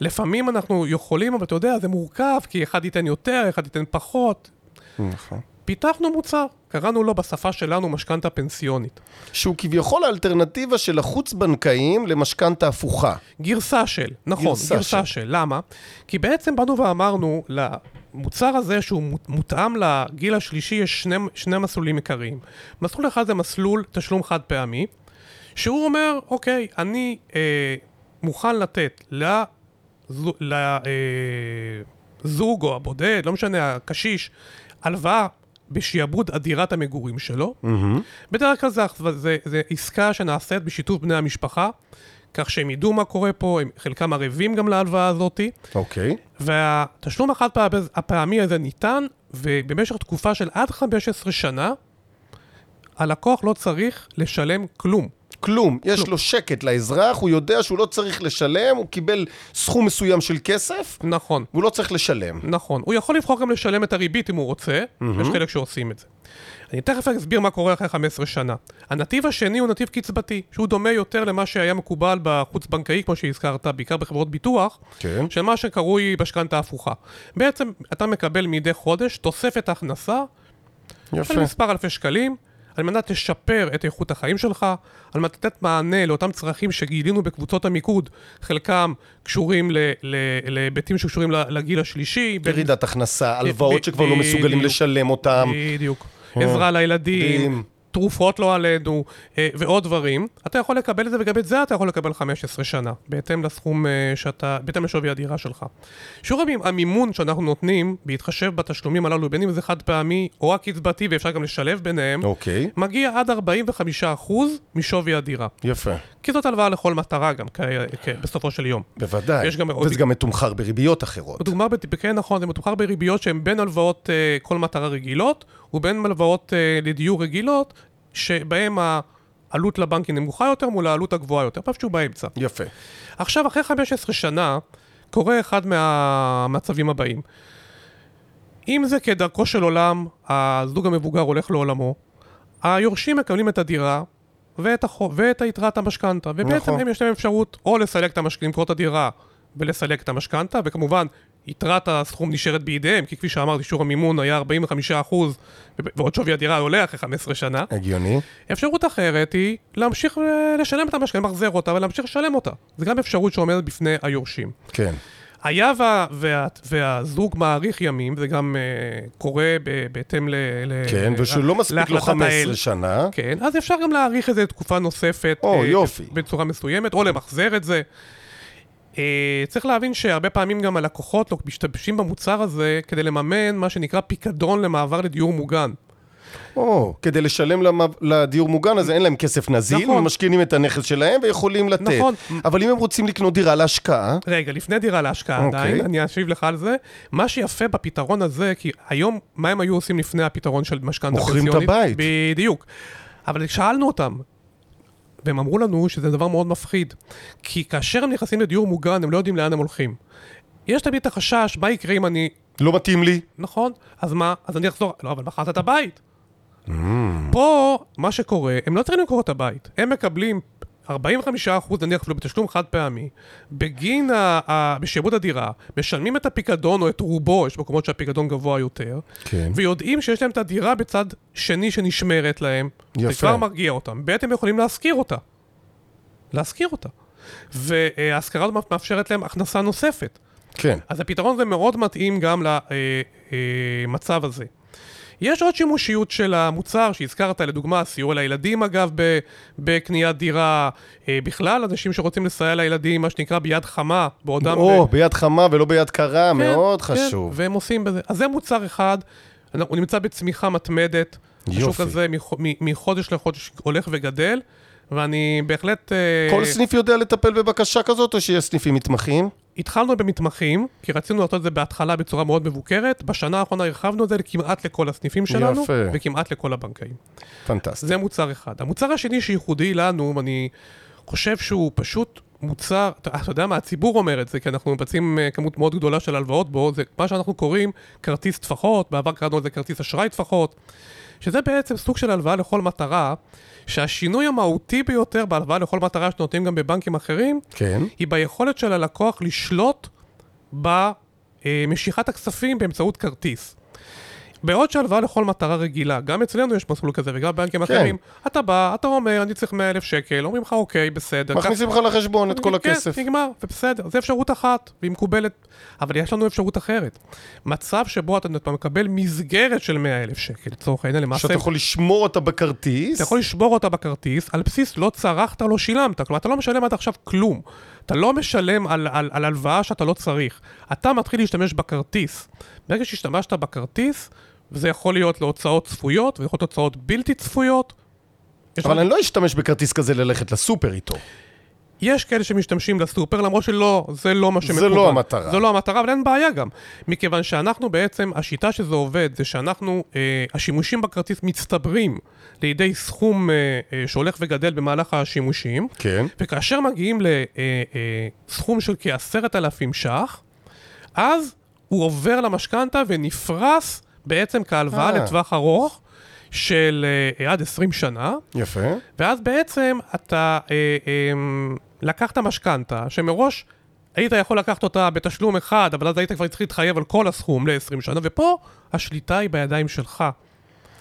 לפעמים אנחנו יכולים, אבל אתה יודע, זה מורכב, כי אחד ייתן יותר, אחד ייתן פחות. נכון. פיתחנו מוצר, קראנו לו בשפה שלנו משכנתה פנסיונית. שהוא כביכול האלטרנטיבה של החוץ-בנקאיים למשכנתה הפוכה. גרסה של, נכון, גרסה גרסה, של. של. למה? כי בעצם באנו ואמרנו, למוצר הזה שהוא מות- מותאם לגיל השלישי, יש שני, שני מסלולים עיקריים. מסלול אחד זה מסלול תשלום חד פעמי, שהוא אומר, אוקיי, אני אה, מוכן לתת לזוג אה, או הבודד, לא משנה, הקשיש, הלוואה בשעבוד אדירת המגורים שלו. בדרך כלל זה, זה, זה עסקה שנעשית בשיתוף בני המשפחה, כך שהם ידעו מה קורה פה, הם, חלקם ערבים גם להלוואה הזאתי, אוקיי. והתשלום החד פעמי- הפעמי הזה ניתן, ובמשך תקופה של עד 15 שנה, הלקוח לא צריך לשלם כלום. כלום. יש כלום. לו שקט לאזרח, הוא יודע שהוא לא צריך לשלם, הוא קיבל סכום מסוים של כסף, נכון. והוא לא צריך לשלם. נכון. הוא יכול לבחור גם לשלם את הריבית אם הוא רוצה, יש חלק שעושים את זה. אני תכף אסביר מה קורה אחרי 15 שנה. הנתיב השני הוא נתיב קצבתי, שהוא דומה יותר למה שהיה מקובל בחוץ-בנקאי, כמו שהזכרת, בעיקר בחברות ביטוח, כן. של מה שקרוי משכנתה הפוכה. בעצם אתה מקבל מדי חודש תוספת הכנסה יפה. של מספר אלפי שקלים, על מנת לשפר את איכות החיים שלך, על מנת לתת מענה לאותם צרכים שגילינו בקבוצות המיקוד, חלקם קשורים להיבטים שקשורים לגיל השלישי. בין- ירידת הכנסה, הלוואות שכבר לא מסוגלים. לשלם אותם. בדיוק. עזרה לילדים. תרופות לא עלינו, אה, ועוד דברים. אתה יכול לקבל את זה, וגם את זה אתה יכול לקבל 15 שנה, בהתאם לסכום אה, שאתה, בהתאם לשווי הדירה שלך. שיעור המ- המימון שאנחנו נותנים, בהתחשב בתשלומים הללו, בין אם זה חד פעמי או הקצבתי, ואפשר גם לשלב ביניהם, אוקיי. מגיע עד 45% משווי הדירה. יפה. כי זאת הלוואה לכל מטרה גם, כ- כ- בסופו של יום. בוודאי. גם וזה גם מתומחר בריביות אחרות. בת- כן נכון, זה מתומחר בריביות שהן בין הלוואות אה, כל מטרה רגילות, ובין הלוואות אה, לדיור רגילות, שבהן העלות לבנק היא נמוכה יותר מול העלות הגבוהה יותר, איפשהו באמצע. יפה. עכשיו, אחרי 15 שנה, קורה אחד מהמצבים הבאים. אם זה כדרכו של עולם, הזוג המבוגר הולך לעולמו, היורשים מקבלים את הדירה ואת, החוב, ואת היתרת המשכנתה, ובעצם נכון. הם יש להם אפשרות או לסלק את המשכנתה, למכור את הדירה ולסלק את המשכנתה, וכמובן יתרת הסכום נשארת בידיהם, כי כפי שאמרתי, שיעור המימון היה 45% ועוד שווי הדירה עולה אחרי 15 שנה. הגיוני. אפשרות אחרת היא להמשיך אה, לשלם את המשכנתה, למחזר אותה, ולהמשיך לשלם אותה. זו גם אפשרות שעומדת בפני היורשים. כן. היה וה, וה, והזוג מאריך ימים, זה גם uh, קורה ב, בהתאם ל... ל כן, ושלא מספיק לו להחלטת 15 האל. שנה. כן, אז אפשר גם להאריך את זה תקופה נוספת. או, אה, יופי. בצורה מסוימת, או למחזר את זה. Uh, צריך להבין שהרבה פעמים גם הלקוחות לא משתמשים במוצר הזה כדי לממן מה שנקרא פיקדון למעבר לדיור מוגן. או, כדי לשלם למ- לדיור מוגן הזה אין להם כסף נזיל, נכון. הם משקיעים את הנכס שלהם ויכולים לתת. נכון. אבל אם הם רוצים לקנות דירה להשקעה, רגע, לפני דירה להשקעה אוקיי. עדיין, אני אשיב לך על זה. מה שיפה בפתרון הזה, כי היום, מה הם היו עושים לפני הפתרון של משכנתה מוכרים את פנסיונית? הבית. בדיוק. אבל שאלנו אותם, והם אמרו לנו שזה דבר מאוד מפחיד. כי כאשר הם נכנסים לדיור מוגן, הם לא יודעים לאן הם הולכים. יש תמיד את החשש, מה יקרה אם אני... לא מתאים לי. נכון, אז מה? אז אני אחזור... לא, אבל מכרת את הבית. Mm. פה, מה שקורה, הם לא צריכים למכור את הבית. הם מקבלים 45 אחוז, נניח אפילו בתשלום חד פעמי, בגין בשעבוד הדירה, משלמים את הפיקדון או את רובו, יש מקומות שהפיקדון גבוה יותר, כן. ויודעים שיש להם את הדירה בצד שני שנשמרת להם, יפה. זה כבר מרגיע אותם. ב' הם יכולים להשכיר אותה. להשכיר אותה. וההשכרה הזאת מאפשרת להם הכנסה נוספת. כן. אז הפתרון הזה מאוד מתאים גם למצב הזה. יש עוד שימושיות של המוצר שהזכרת, לדוגמה, סיוע לילדים אגב ב- בקניית דירה, אה, בכלל אנשים שרוצים לסייע לילדים, מה שנקרא ביד חמה, בעודם... או, ביד חמה ולא ביד קרה, כן, מאוד כן, חשוב. והם עושים בזה. אז זה מוצר אחד, הוא נמצא בצמיחה מתמדת. השוק יופי. הזה מח- מ- מחודש לחודש הולך וגדל, ואני בהחלט... אה, כל סניף יודע לטפל בבקשה כזאת, או שיש סניפים מתמחים? התחלנו במתמחים, כי רצינו לעשות את זה בהתחלה בצורה מאוד מבוקרת, בשנה האחרונה הרחבנו את זה כמעט לכל הסניפים שלנו, יפה. וכמעט לכל הבנקאים. פנטסטי. זה מוצר אחד. המוצר השני שייחודי לנו, ואני חושב שהוא פשוט מוצר, אתה אתה יודע מה, הציבור אומר את זה, כי אנחנו מבצעים אה, כמות מאוד גדולה של הלוואות בו, זה מה שאנחנו קוראים כרטיס טפחות, בעבר קראנו לזה כרטיס אשראי טפחות, שזה בעצם סוג של הלוואה לכל מטרה, שהשינוי המהותי ביותר בהלוואה לכל מטרה שנותנים גם בבנקים אחרים, כן. היא ביכולת של הלקוח לשלוט במשיכת הכספים באמצעות כרטיס. בעוד שהלוואה לכל מטרה רגילה, גם אצלנו יש מסלול כזה וגם בבנקים כן. אחרים, אתה בא, אתה אומר, אני צריך 100 אלף שקל, אומרים לך, אוקיי, בסדר. מכניסים לך לחשבון את כל כן, הכסף. נגמר, זה בסדר, זו אפשרות אחת, והיא מקובלת. אבל יש לנו אפשרות אחרת. מצב שבו אתה מקבל מסגרת של 100 אלף שקל, לצורך העניין, למעשה, שאתה יכול לשמור אותה בכרטיס. אתה יכול לשבור אותה בכרטיס, על בסיס לא צרכת, לא שילמת. כלומר, אתה לא משלם עד עכשיו כלום. אתה לא משלם על, על, על הלוואה שאתה לא צריך. אתה מתחיל להשתמש בכרטיס. ברגע שהשתמשת בכרטיס, וזה יכול להיות להוצאות צפויות, ויכול להיות הוצאות בלתי צפויות. אבל אני לא אשתמש בכרטיס כזה ללכת לסופר איתו. יש כאלה שמשתמשים לסופר, למרות שלא, זה לא מה שמקובל. לא המטרה. זו לא המטרה, אבל אין בעיה גם. מכיוון שאנחנו בעצם, השיטה שזה עובד, זה שאנחנו, אה, השימושים בכרטיס מצטברים לידי סכום אה, אה, שהולך וגדל במהלך השימושים, כן. וכאשר מגיעים לסכום של כעשרת אלפים ש"ח, אז הוא עובר למשכנתה ונפרס בעצם כהלוואה אה. לטווח ארוך של אה, עד 20 שנה. יפה. ואז בעצם אתה אה, אה, לקחת משכנתה, שמראש היית יכול לקחת אותה בתשלום אחד, אבל אז היית כבר צריך להתחייב על כל הסכום ל-20 שנה, ופה השליטה היא בידיים שלך.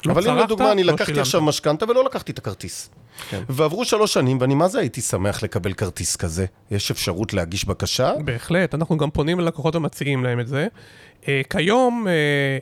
לא אבל אם לדוגמה אני לא לקחתי שילמת. עכשיו משכנתה ולא לקחתי את הכרטיס. כן. ועברו שלוש שנים, ואני מה זה הייתי שמח לקבל כרטיס כזה? יש אפשרות להגיש בקשה? בהחלט, אנחנו גם פונים ללקוחות ומציעים להם את זה. אה, כיום, אה,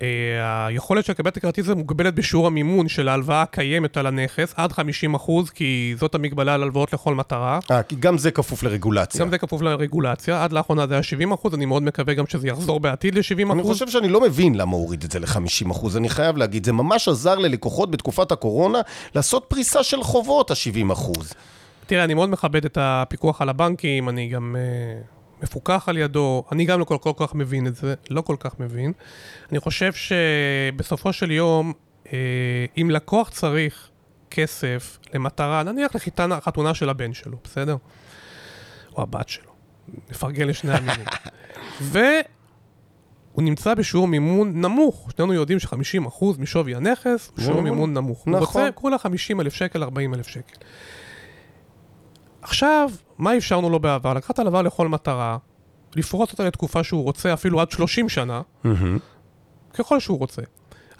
היכולת של לקבל את הכרטיס מוגבלת בשיעור המימון של ההלוואה הקיימת על הנכס, עד 50 אחוז, כי זאת המגבלה על הלוואות לכל מטרה. אה, כי גם זה כפוף לרגולציה. גם זה כפוף לרגולציה, עד לאחרונה זה היה 70 אחוז, אני מאוד מקווה גם שזה יחזור בעתיד ל-70 אני אחוז. חושב שאני לא מבין למה הוא הוריד את זה ל-50 אחוז, אני חייב להגיד, זה ממש עזר ללקוחות בתקופת הקורונה לעשות פריסה של חובות, ה-70 אחוז. תראה, אני מאוד מכבד את הפיקוח על הבנקים, אני גם uh, מפוקח על ידו, אני גם לא כל, כל כך מבין את זה, לא כל כך מבין. אני חושב שבסופו של יום, uh, אם לקוח צריך כסף למטרה, נניח לחיתנה, חתונה של הבן שלו, בסדר? או הבת שלו, נפרגן לשני המינים. <laughs> והוא הוא נמצא בשיעור מימון נמוך. שנינו יודעים ש-50% משווי הנכס הוא שיעור מימון- מימון נמוך. נכון. הוא רוצה כולה 50 אלף שקל, 40 אלף שקל. עכשיו, מה אפשרנו לו בעבר? לקחת הלוואה לכל מטרה, לפרוס אותה לתקופה שהוא רוצה, אפילו עד 30 שנה, ככל שהוא רוצה.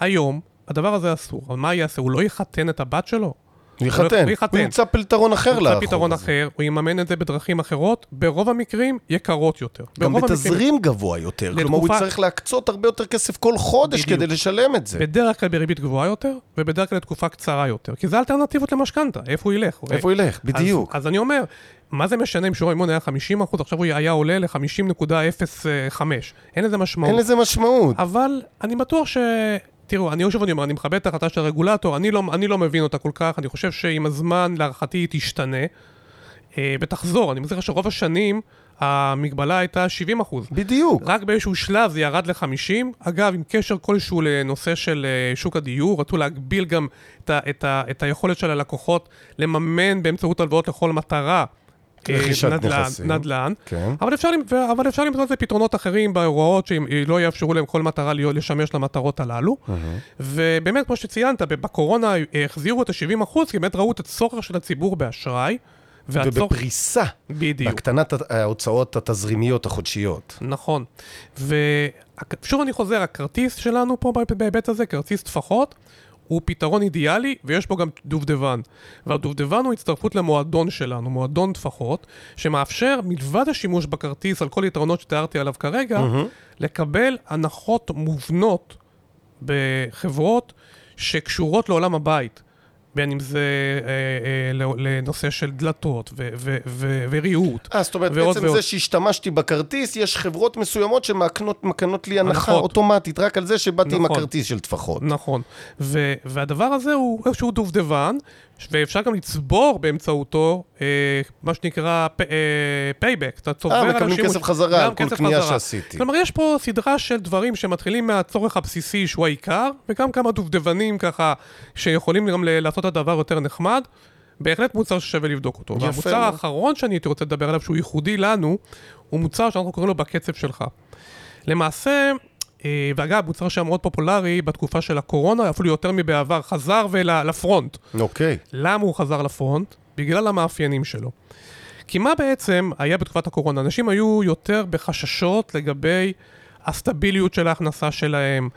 היום, הדבר הזה אסור. אבל מה יעשה? הוא לא יחתן את הבת שלו? יחתן. הוא יחתן. הוא ימצא פתרון אחר הוא ימצא פתרון. אחר, הוא יממן את זה בדרכים אחרות, ברוב המקרים יקרות יותר. גם בתזרים גבוה יותר. כלומר, הוא יצטרך להקצות הרבה יותר כסף כל חודש. כדי לשלם את זה. בדרך כלל בריבית גבוהה יותר, ובדרך כלל לתקופה קצרה יותר. כי זה אלטרנטיבות למשכנתה, איפה הוא ילך? איפה הוא ילך? בדיוק. אז, אני אומר, מה זה משנה אם שיעור המימון היה 50 אחוז, עכשיו הוא היה עולה ל-50.05. אין לזה משמעות. אין לזה משמעות. אבל אני בטוח ש... תראו, אני שוב אומר, אני מכבד את ההחלטה של הרגולטור, אני לא, אני לא מבין אותה כל כך, אני חושב שעם הזמן, להערכתי, היא תשתנה, אה, ותחזור. אני מזכיר לך שרוב השנים המגבלה הייתה 70 אחוז. בדיוק. רק באיזשהו שלב זה ירד ל-50. אגב, עם קשר כלשהו לנושא של אה, שוק הדיור, רצו להגביל גם את, ה- את, ה- את היכולת של הלקוחות לממן באמצעות הלוואות לכל מטרה. אה, נדל"ן. נדל"ן. כן. אבל אפשר, למ- אבל אפשר למצוא לזה פתרונות אחרים בהוראות שלא יאפשרו להם כל מטרה לשמש למטרות הללו. ובאמת, כמו שציינת, בקורונה החזירו את ה-70 כי באמת ראו את הצורך של הציבור באשראי. והצורך... ובפריסה. בדיוק. בהקטנת ההוצאות התזרימיות החודשיות. נכון. ושוב אני חוזר, הכרטיס שלנו פה בהיבט הזה, כרטיס טפחות, הוא פתרון אידיאלי, ויש בו גם דובדבן. והדובדבן הוא הצטרפות למועדון שלנו, מועדון טפחות, שמאפשר, מלבד השימוש בכרטיס על כל היתרונות שתיארתי עליו כרגע, לקבל הנחות מובנות בחברות שקשורות לעולם הבית. בין אם זה אה, אה, ל- לנושא של דלתות ו- ו- ו- וריהוט. אה, זאת אומרת, ועוד בעצם ועוד. זה שהשתמשתי בכרטיס, יש חברות מסוימות שמקנות לי הנחה הנחות. אוטומטית, רק על זה שבאתי עם נכון. הכרטיס של טפחות. נכון. ו- והדבר הזה הוא איזשהו דובדבן, ואפשר גם לצבור באמצעותו אה, מה שנקרא payback. אתה צובר אה, על מקבלים כסף חזרה על כל קנייה. שעשיתי. כלומר, יש פה סדרה של דברים שמתחילים מהצורך הבסיסי שהוא העיקר, וגם כמה דובדבנים ככה, שיכולים גם לעשות את הדבר יותר נחמד. בהחלט מוצר ששווה לבדוק אותו. יפה והמוצר. האחרון שאני הייתי רוצה לדבר עליו, שהוא ייחודי לנו, הוא מוצר שאנחנו קוראים לו בקצב שלך. למעשה, אה, ואגב, מוצר שהיה מאוד פופולרי בתקופה של הקורונה, אפילו יותר מבעבר, חזר לפרונט. אוקיי. למה הוא חזר לפרונט? בגלל המאפיינים שלו. כי מה בעצם היה בתקופת הקורונה? אנשים היו יותר בחששות לגבי הסטביליות של ההכנסה שלהם,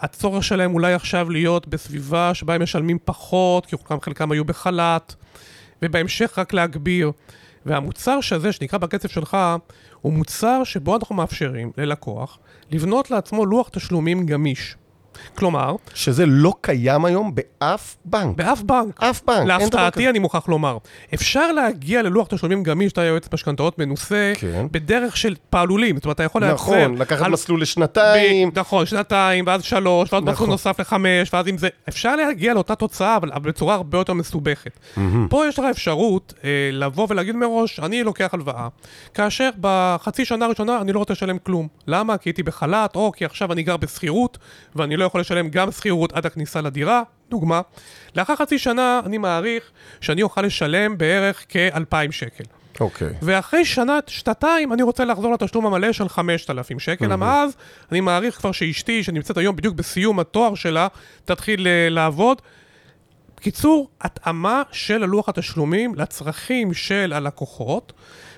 הצורך שלהם אולי עכשיו להיות בסביבה שבה הם משלמים פחות, כי חלקם, חלקם היו בחל"ת, ובהמשך רק להגביר. והמוצר שזה, שנקרא בקצב שלך, הוא מוצר שבו אנחנו מאפשרים ללקוח לבנות לעצמו לוח תשלומים גמיש. כלומר, שזה לא קיים היום באף בנק. באף בנק. אף בנק. להפתעתי, אני מוכרח לומר. אפשר להגיע ללוח תשלומים גמיש, אתה יועץ משכנתאות מנוסה, כן. בדרך של פעלולים. זאת אומרת, אתה יכול נכון, לייצר... לקחת על- מסלול לשנתיים. ב- נכון, שנתיים, ואז שלוש, ואז מסלול נכון. נוסף לחמש, ואז עם זה... אפשר להגיע לאותה תוצאה, אבל בצורה הרבה יותר מסובכת. פה יש לך אפשרות אה, לבוא ולהגיד מראש, אני לוקח הלוואה, כאשר בחצי שנה הראשונה אני לא רוצה לשלם כלום. למה? כי הייתי בחל"ת, או כי עכשיו אני גר בשכירות, ואני לא יכול לשלם גם שכירות עד הכניסה לדירה, דוגמה. לאחר חצי שנה אני מעריך שאני אוכל לשלם בערך כ-2,000 שקל. אוקיי. ואחרי שנה, שנתיים, אני רוצה לחזור לתשלום המלא של 5,000 שקל, למה אז אני מעריך כבר שאשתי, שנמצאת היום בדיוק בסיום התואר שלה, תתחיל אה, לעבוד. בקיצור, התאמה של הלוח התשלומים לצרכים של הלקוחות,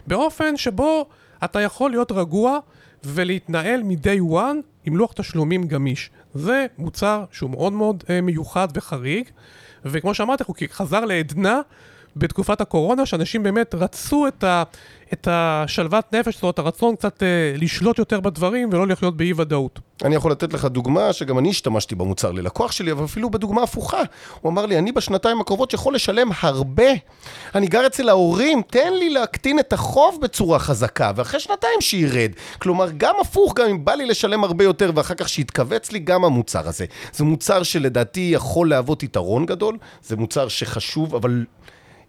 באופן שבו אתה יכול להיות רגוע ולהתנהל מ-day one עם לוח תשלומים גמיש. זה מוצר שהוא מאוד מאוד אה, מיוחד וחריג, וכמו שאמרתי, הוא חזר לעדנה בתקופת הקורונה, שאנשים באמת רצו את, ה, את השלוות נפש, זאת אומרת, הרצון קצת אה, לשלוט יותר בדברים ולא לחיות באי ודאות. אני יכול לתת לך דוגמה שגם אני השתמשתי במוצר ללקוח שלי, אבל אפילו בדוגמה הפוכה. הוא אמר לי, אני בשנתיים הקרובות יכול לשלם הרבה. אני גר אצל ההורים, תן לי להקטין את החוב בצורה חזקה, ואחרי שנתיים שירד. כלומר, גם הפוך, גם אם בא לי לשלם הרבה יותר, ואחר כך שיתכווץ לי גם המוצר הזה. זה מוצר שלדעתי יכול להוות יתרון גדול, זה מוצר שחשוב, אבל...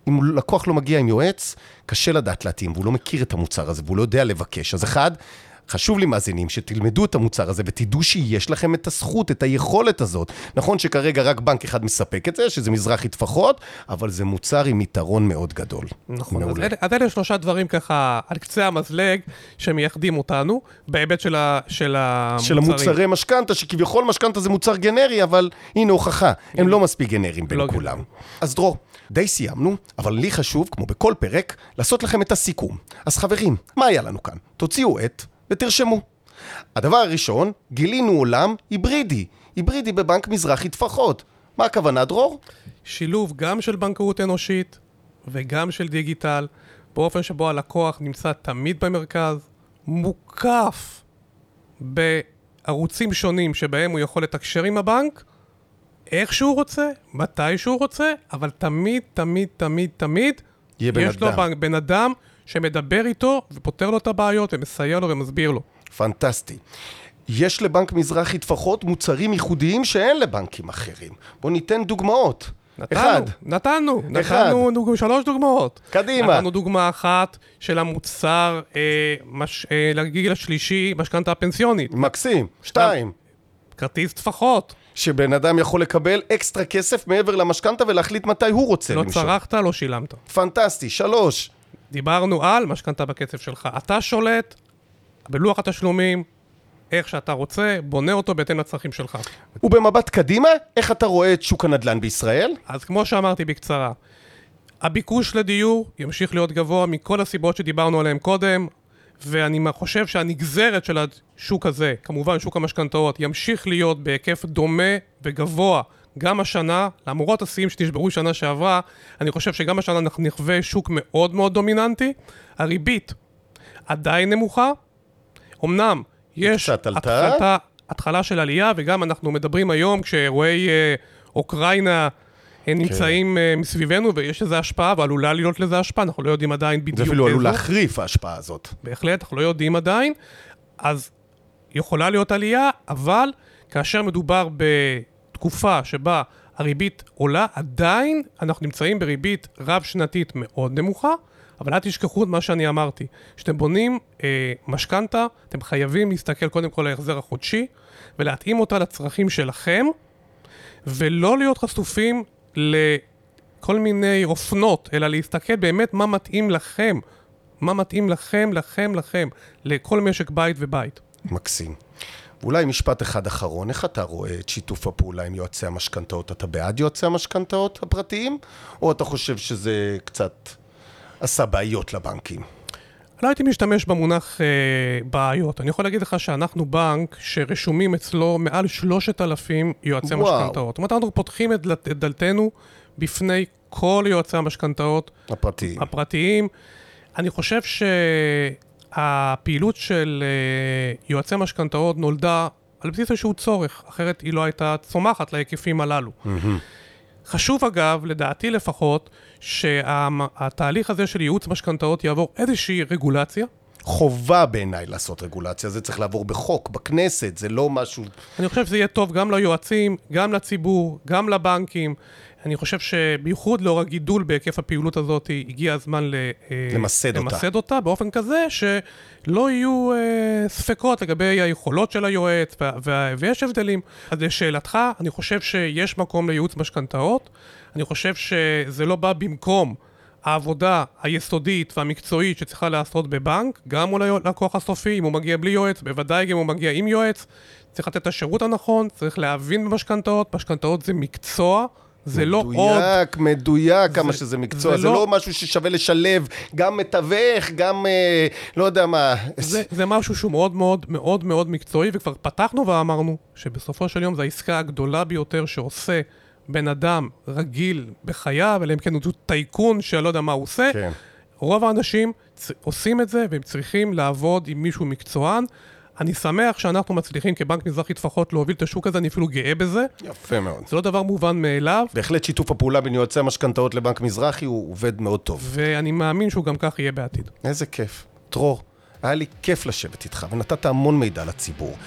אם לקוח לא מגיע עם יועץ, קשה לדעת להתאים, והוא לא מכיר את המוצר הזה, והוא לא יודע לבקש. אז אחד, חשוב לי, מאזינים, שתלמדו את המוצר הזה ותדעו שיש לכם את הזכות, את היכולת הזאת. נכון שכרגע רק בנק אחד מספק את זה, שזה מזרחי טפחות, אבל זה מוצר עם יתרון מאוד גדול. נכון, אז. אלה, אז אלה שלושה דברים ככה על קצה המזלג שמייחדים אותנו, בהיבט של, ה, של המוצרים. של המוצרי משכנתה, שכביכול משכנתה זה מוצר גנרי, אבל הנה הוכחה, הם לא מספיק גנריים בין לא כולם. אז דרור, די סיימנו, אבל לי חשוב, כמו בכל פרק, לעשות לכם את הסיכום. אז חברים, מה היה לנו כאן? תוציאו עט ותרשמו. הדבר הראשון, גילינו עולם היברידי. היברידי בבנק מזרחי טפחות. מה הכוונה, דרור? שילוב גם של בנקאות אנושית וגם של דיגיטל, באופן שבו הלקוח נמצא תמיד במרכז, מוקף בערוצים שונים שבהם הוא יכול לתקשר עם הבנק, איך שהוא רוצה, מתי שהוא רוצה, אבל תמיד, תמיד, תמיד, תמיד, יש לו אדם. בנק, בן אדם שמדבר איתו ופותר לו את הבעיות ומסייע לו ומסביר לו. פנטסטי. יש לבנק מזרחי טפחות מוצרים ייחודיים שאין לבנקים אחרים. בואו ניתן דוגמאות. נתנו, אחד. נתנו, אחד. נתנו דוג... שלוש דוגמאות. קדימה. נתנו דוגמה אחת של המוצר אה, מש... אה, לגיל השלישי, משכנתה הפנסיונית. מקסים. שתיים. כרטיס טפחות. שבן אדם יכול לקבל אקסטרה כסף מעבר למשכנתה ולהחליט מתי הוא רוצה לא למשוך. צרכת, לא שילמת. פנטסטי. שלוש. דיברנו על משכנתה בקצב שלך. אתה שולט בלוח התשלומים, איך שאתה רוצה, בונה אותו בהתאם לצרכים שלך. ובמבט קדימה, איך אתה רואה את שוק הנדל"ן בישראל? אז כמו שאמרתי בקצרה, הביקוש לדיור ימשיך להיות גבוה מכל הסיבות שדיברנו עליהן קודם, ואני חושב שהנגזרת של השוק הזה, כמובן שוק המשכנתאות, ימשיך להיות בהיקף דומה וגבוה גם השנה, למרות השיאים שנשברו שנה שעברה, אני חושב שגם השנה אנחנו נחווה שוק מאוד מאוד דומיננטי. הריבית עדיין נמוכה, אמנם יש. התחלתה, התחלה של עלייה, וגם אנחנו מדברים היום כשאירועי אה, אוקראינה אה, נמצאים אה, מסביבנו, ויש לזה השפעה, ועלולה להיות לזה השפעה, אנחנו לא יודעים עדיין זה בדיוק אפילו עלול. להחריף ההשפעה הזאת. בהחלט, אנחנו לא יודעים עדיין. אז יכולה להיות עלייה, אבל כאשר מדובר בתקופה שבה הריבית עולה, עדיין אנחנו נמצאים בריבית רב-שנתית מאוד נמוכה, אבל אל תשכחו את מה שאני אמרתי. כשאתם בונים אה, משכנתה, אתם חייבים להסתכל קודם כל על ההחזר החודשי, ולהתאים אותה לצרכים שלכם, ולא להיות חשופים לכל מיני אופנות, אלא להסתכל באמת מה מתאים לכם. מה מתאים לכם, לכם, לכם, לכל משק בית ובית. מקסים. ואולי משפט אחד אחרון, איך אתה רואה את שיתוף הפעולה עם יועצי המשכנתאות? אתה בעד יועצי המשכנתאות הפרטיים, או אתה חושב שזה קצת עשה בעיות לבנקים? לא הייתי משתמש במונח אה, בעיות. אני יכול להגיד לך שאנחנו בנק שרשומים אצלו מעל 3,000 יועצי. משכנתאות. זאת אומרת, אנחנו פותחים את דלת- את דלתנו בפני כל יועצי המשכנתאות הפרטיים. הפרטיים. אני חושב שהפעילות של אה, יועצי משכנתאות נולדה על בסיס איזשהו צורך, אחרת היא לא הייתה צומחת להיקפים הללו. חשוב אגב, לדעתי לפחות, שהתהליך הזה של ייעוץ משכנתאות יעבור איזושהי רגולציה. חובה בעיניי לעשות רגולציה, זה צריך לעבור בחוק, בכנסת, זה לא משהו... אני חושב שזה יהיה טוב גם ליועצים, גם לציבור, גם לבנקים. אני חושב שבייחוד לאור הגידול בהיקף הפעילות הזאת, הגיע הזמן ל, אה, למסד אותה. למסד אותה באופן כזה שלא יהיו אה, ספקות לגבי היכולות של היועץ, וה, וה, ויש הבדלים. אז לשאלתך, אני חושב שיש מקום לייעוץ משכנתאות. אני חושב שזה לא בא במקום העבודה היסודית והמקצועית שצריכה להיעשות בבנק, גם מול הלקוח הסופי, אם הוא מגיע בלי יועץ, בוודאי גם אם הוא מגיע עם יועץ. צריך לתת את השירות הנכון, צריך להבין במשכנתאות, משכנתאות זה מקצוע, זה לא עוד... מדויק, מדויק כמה זה- שזה מקצוע, זה זה לא לא- משהו ששווה לשלב, גם מתווך, גם אה, לא יודע מה. זה, זה משהו שהוא מאוד מאוד מאוד מאוד מקצועי, וכבר פתחנו ואמרנו שבסופו של יום זו העסקה הגדולה ביותר שעושה בן אדם רגיל בחייו, אלא אם כן הוא טייקון שלא יודע מה הוא עושה. כן. רוב האנשים צ- עושים את זה, והם צריכים לעבוד עם מישהו מקצוען. אני שמח שאנחנו מצליחים כבנק מזרחי טפחות להוביל את השוק הזה, אני אפילו גאה בזה. יפה מאוד. זה לא דבר מובן מאליו, בהחלט שיתוף הפעולה בין יועצי המשכנתאות לבנק מזרחי הוא עובד מאוד טוב. ואני מאמין שהוא גם כך יהיה בעתיד. איזה כיף. דרור, היה לי כיף לשבת איתך, ונתת המון מידע לציבור.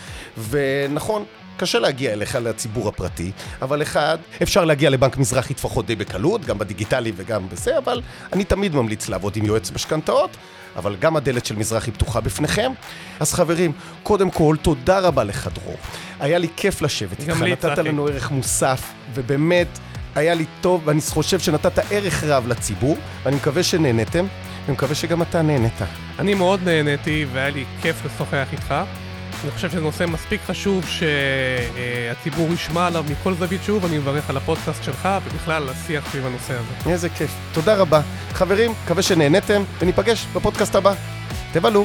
ונכון, קשה להגיע אליך לציבור הפרטי, אבל אחד, אפשר להגיע לבנק מזרחי לפחות די בקלות, גם בדיגיטלי וגם בזה, אבל אני תמיד ממליץ לעבוד עם יועץ משכנתאות, אבל גם הדלת של מזרחי פתוחה בפניכם. אז חברים, קודם כל, תודה רבה לך, דרור. היה לי כיף לשבת איתך, נתת. לנו ערך מוסף, ובאמת, היה לי טוב, ואני חושב שנתת ערך רב לציבור, ואני מקווה שנהנתם, ואני מקווה שגם אתה נהנית. אני מאוד נהניתי והיה לי כיף לשוחח איתך. אני חושב שזה נושא מספיק חשוב שהציבור ישמע עליו מכל זווית שוב, אני מברך על הפודקאסט שלך ובכלל על השיח סביב הנושא הזה. איזה כיף. תודה רבה. חברים, מקווה שנהנתם, וניפגש בפודקאסט הבא. תבלו.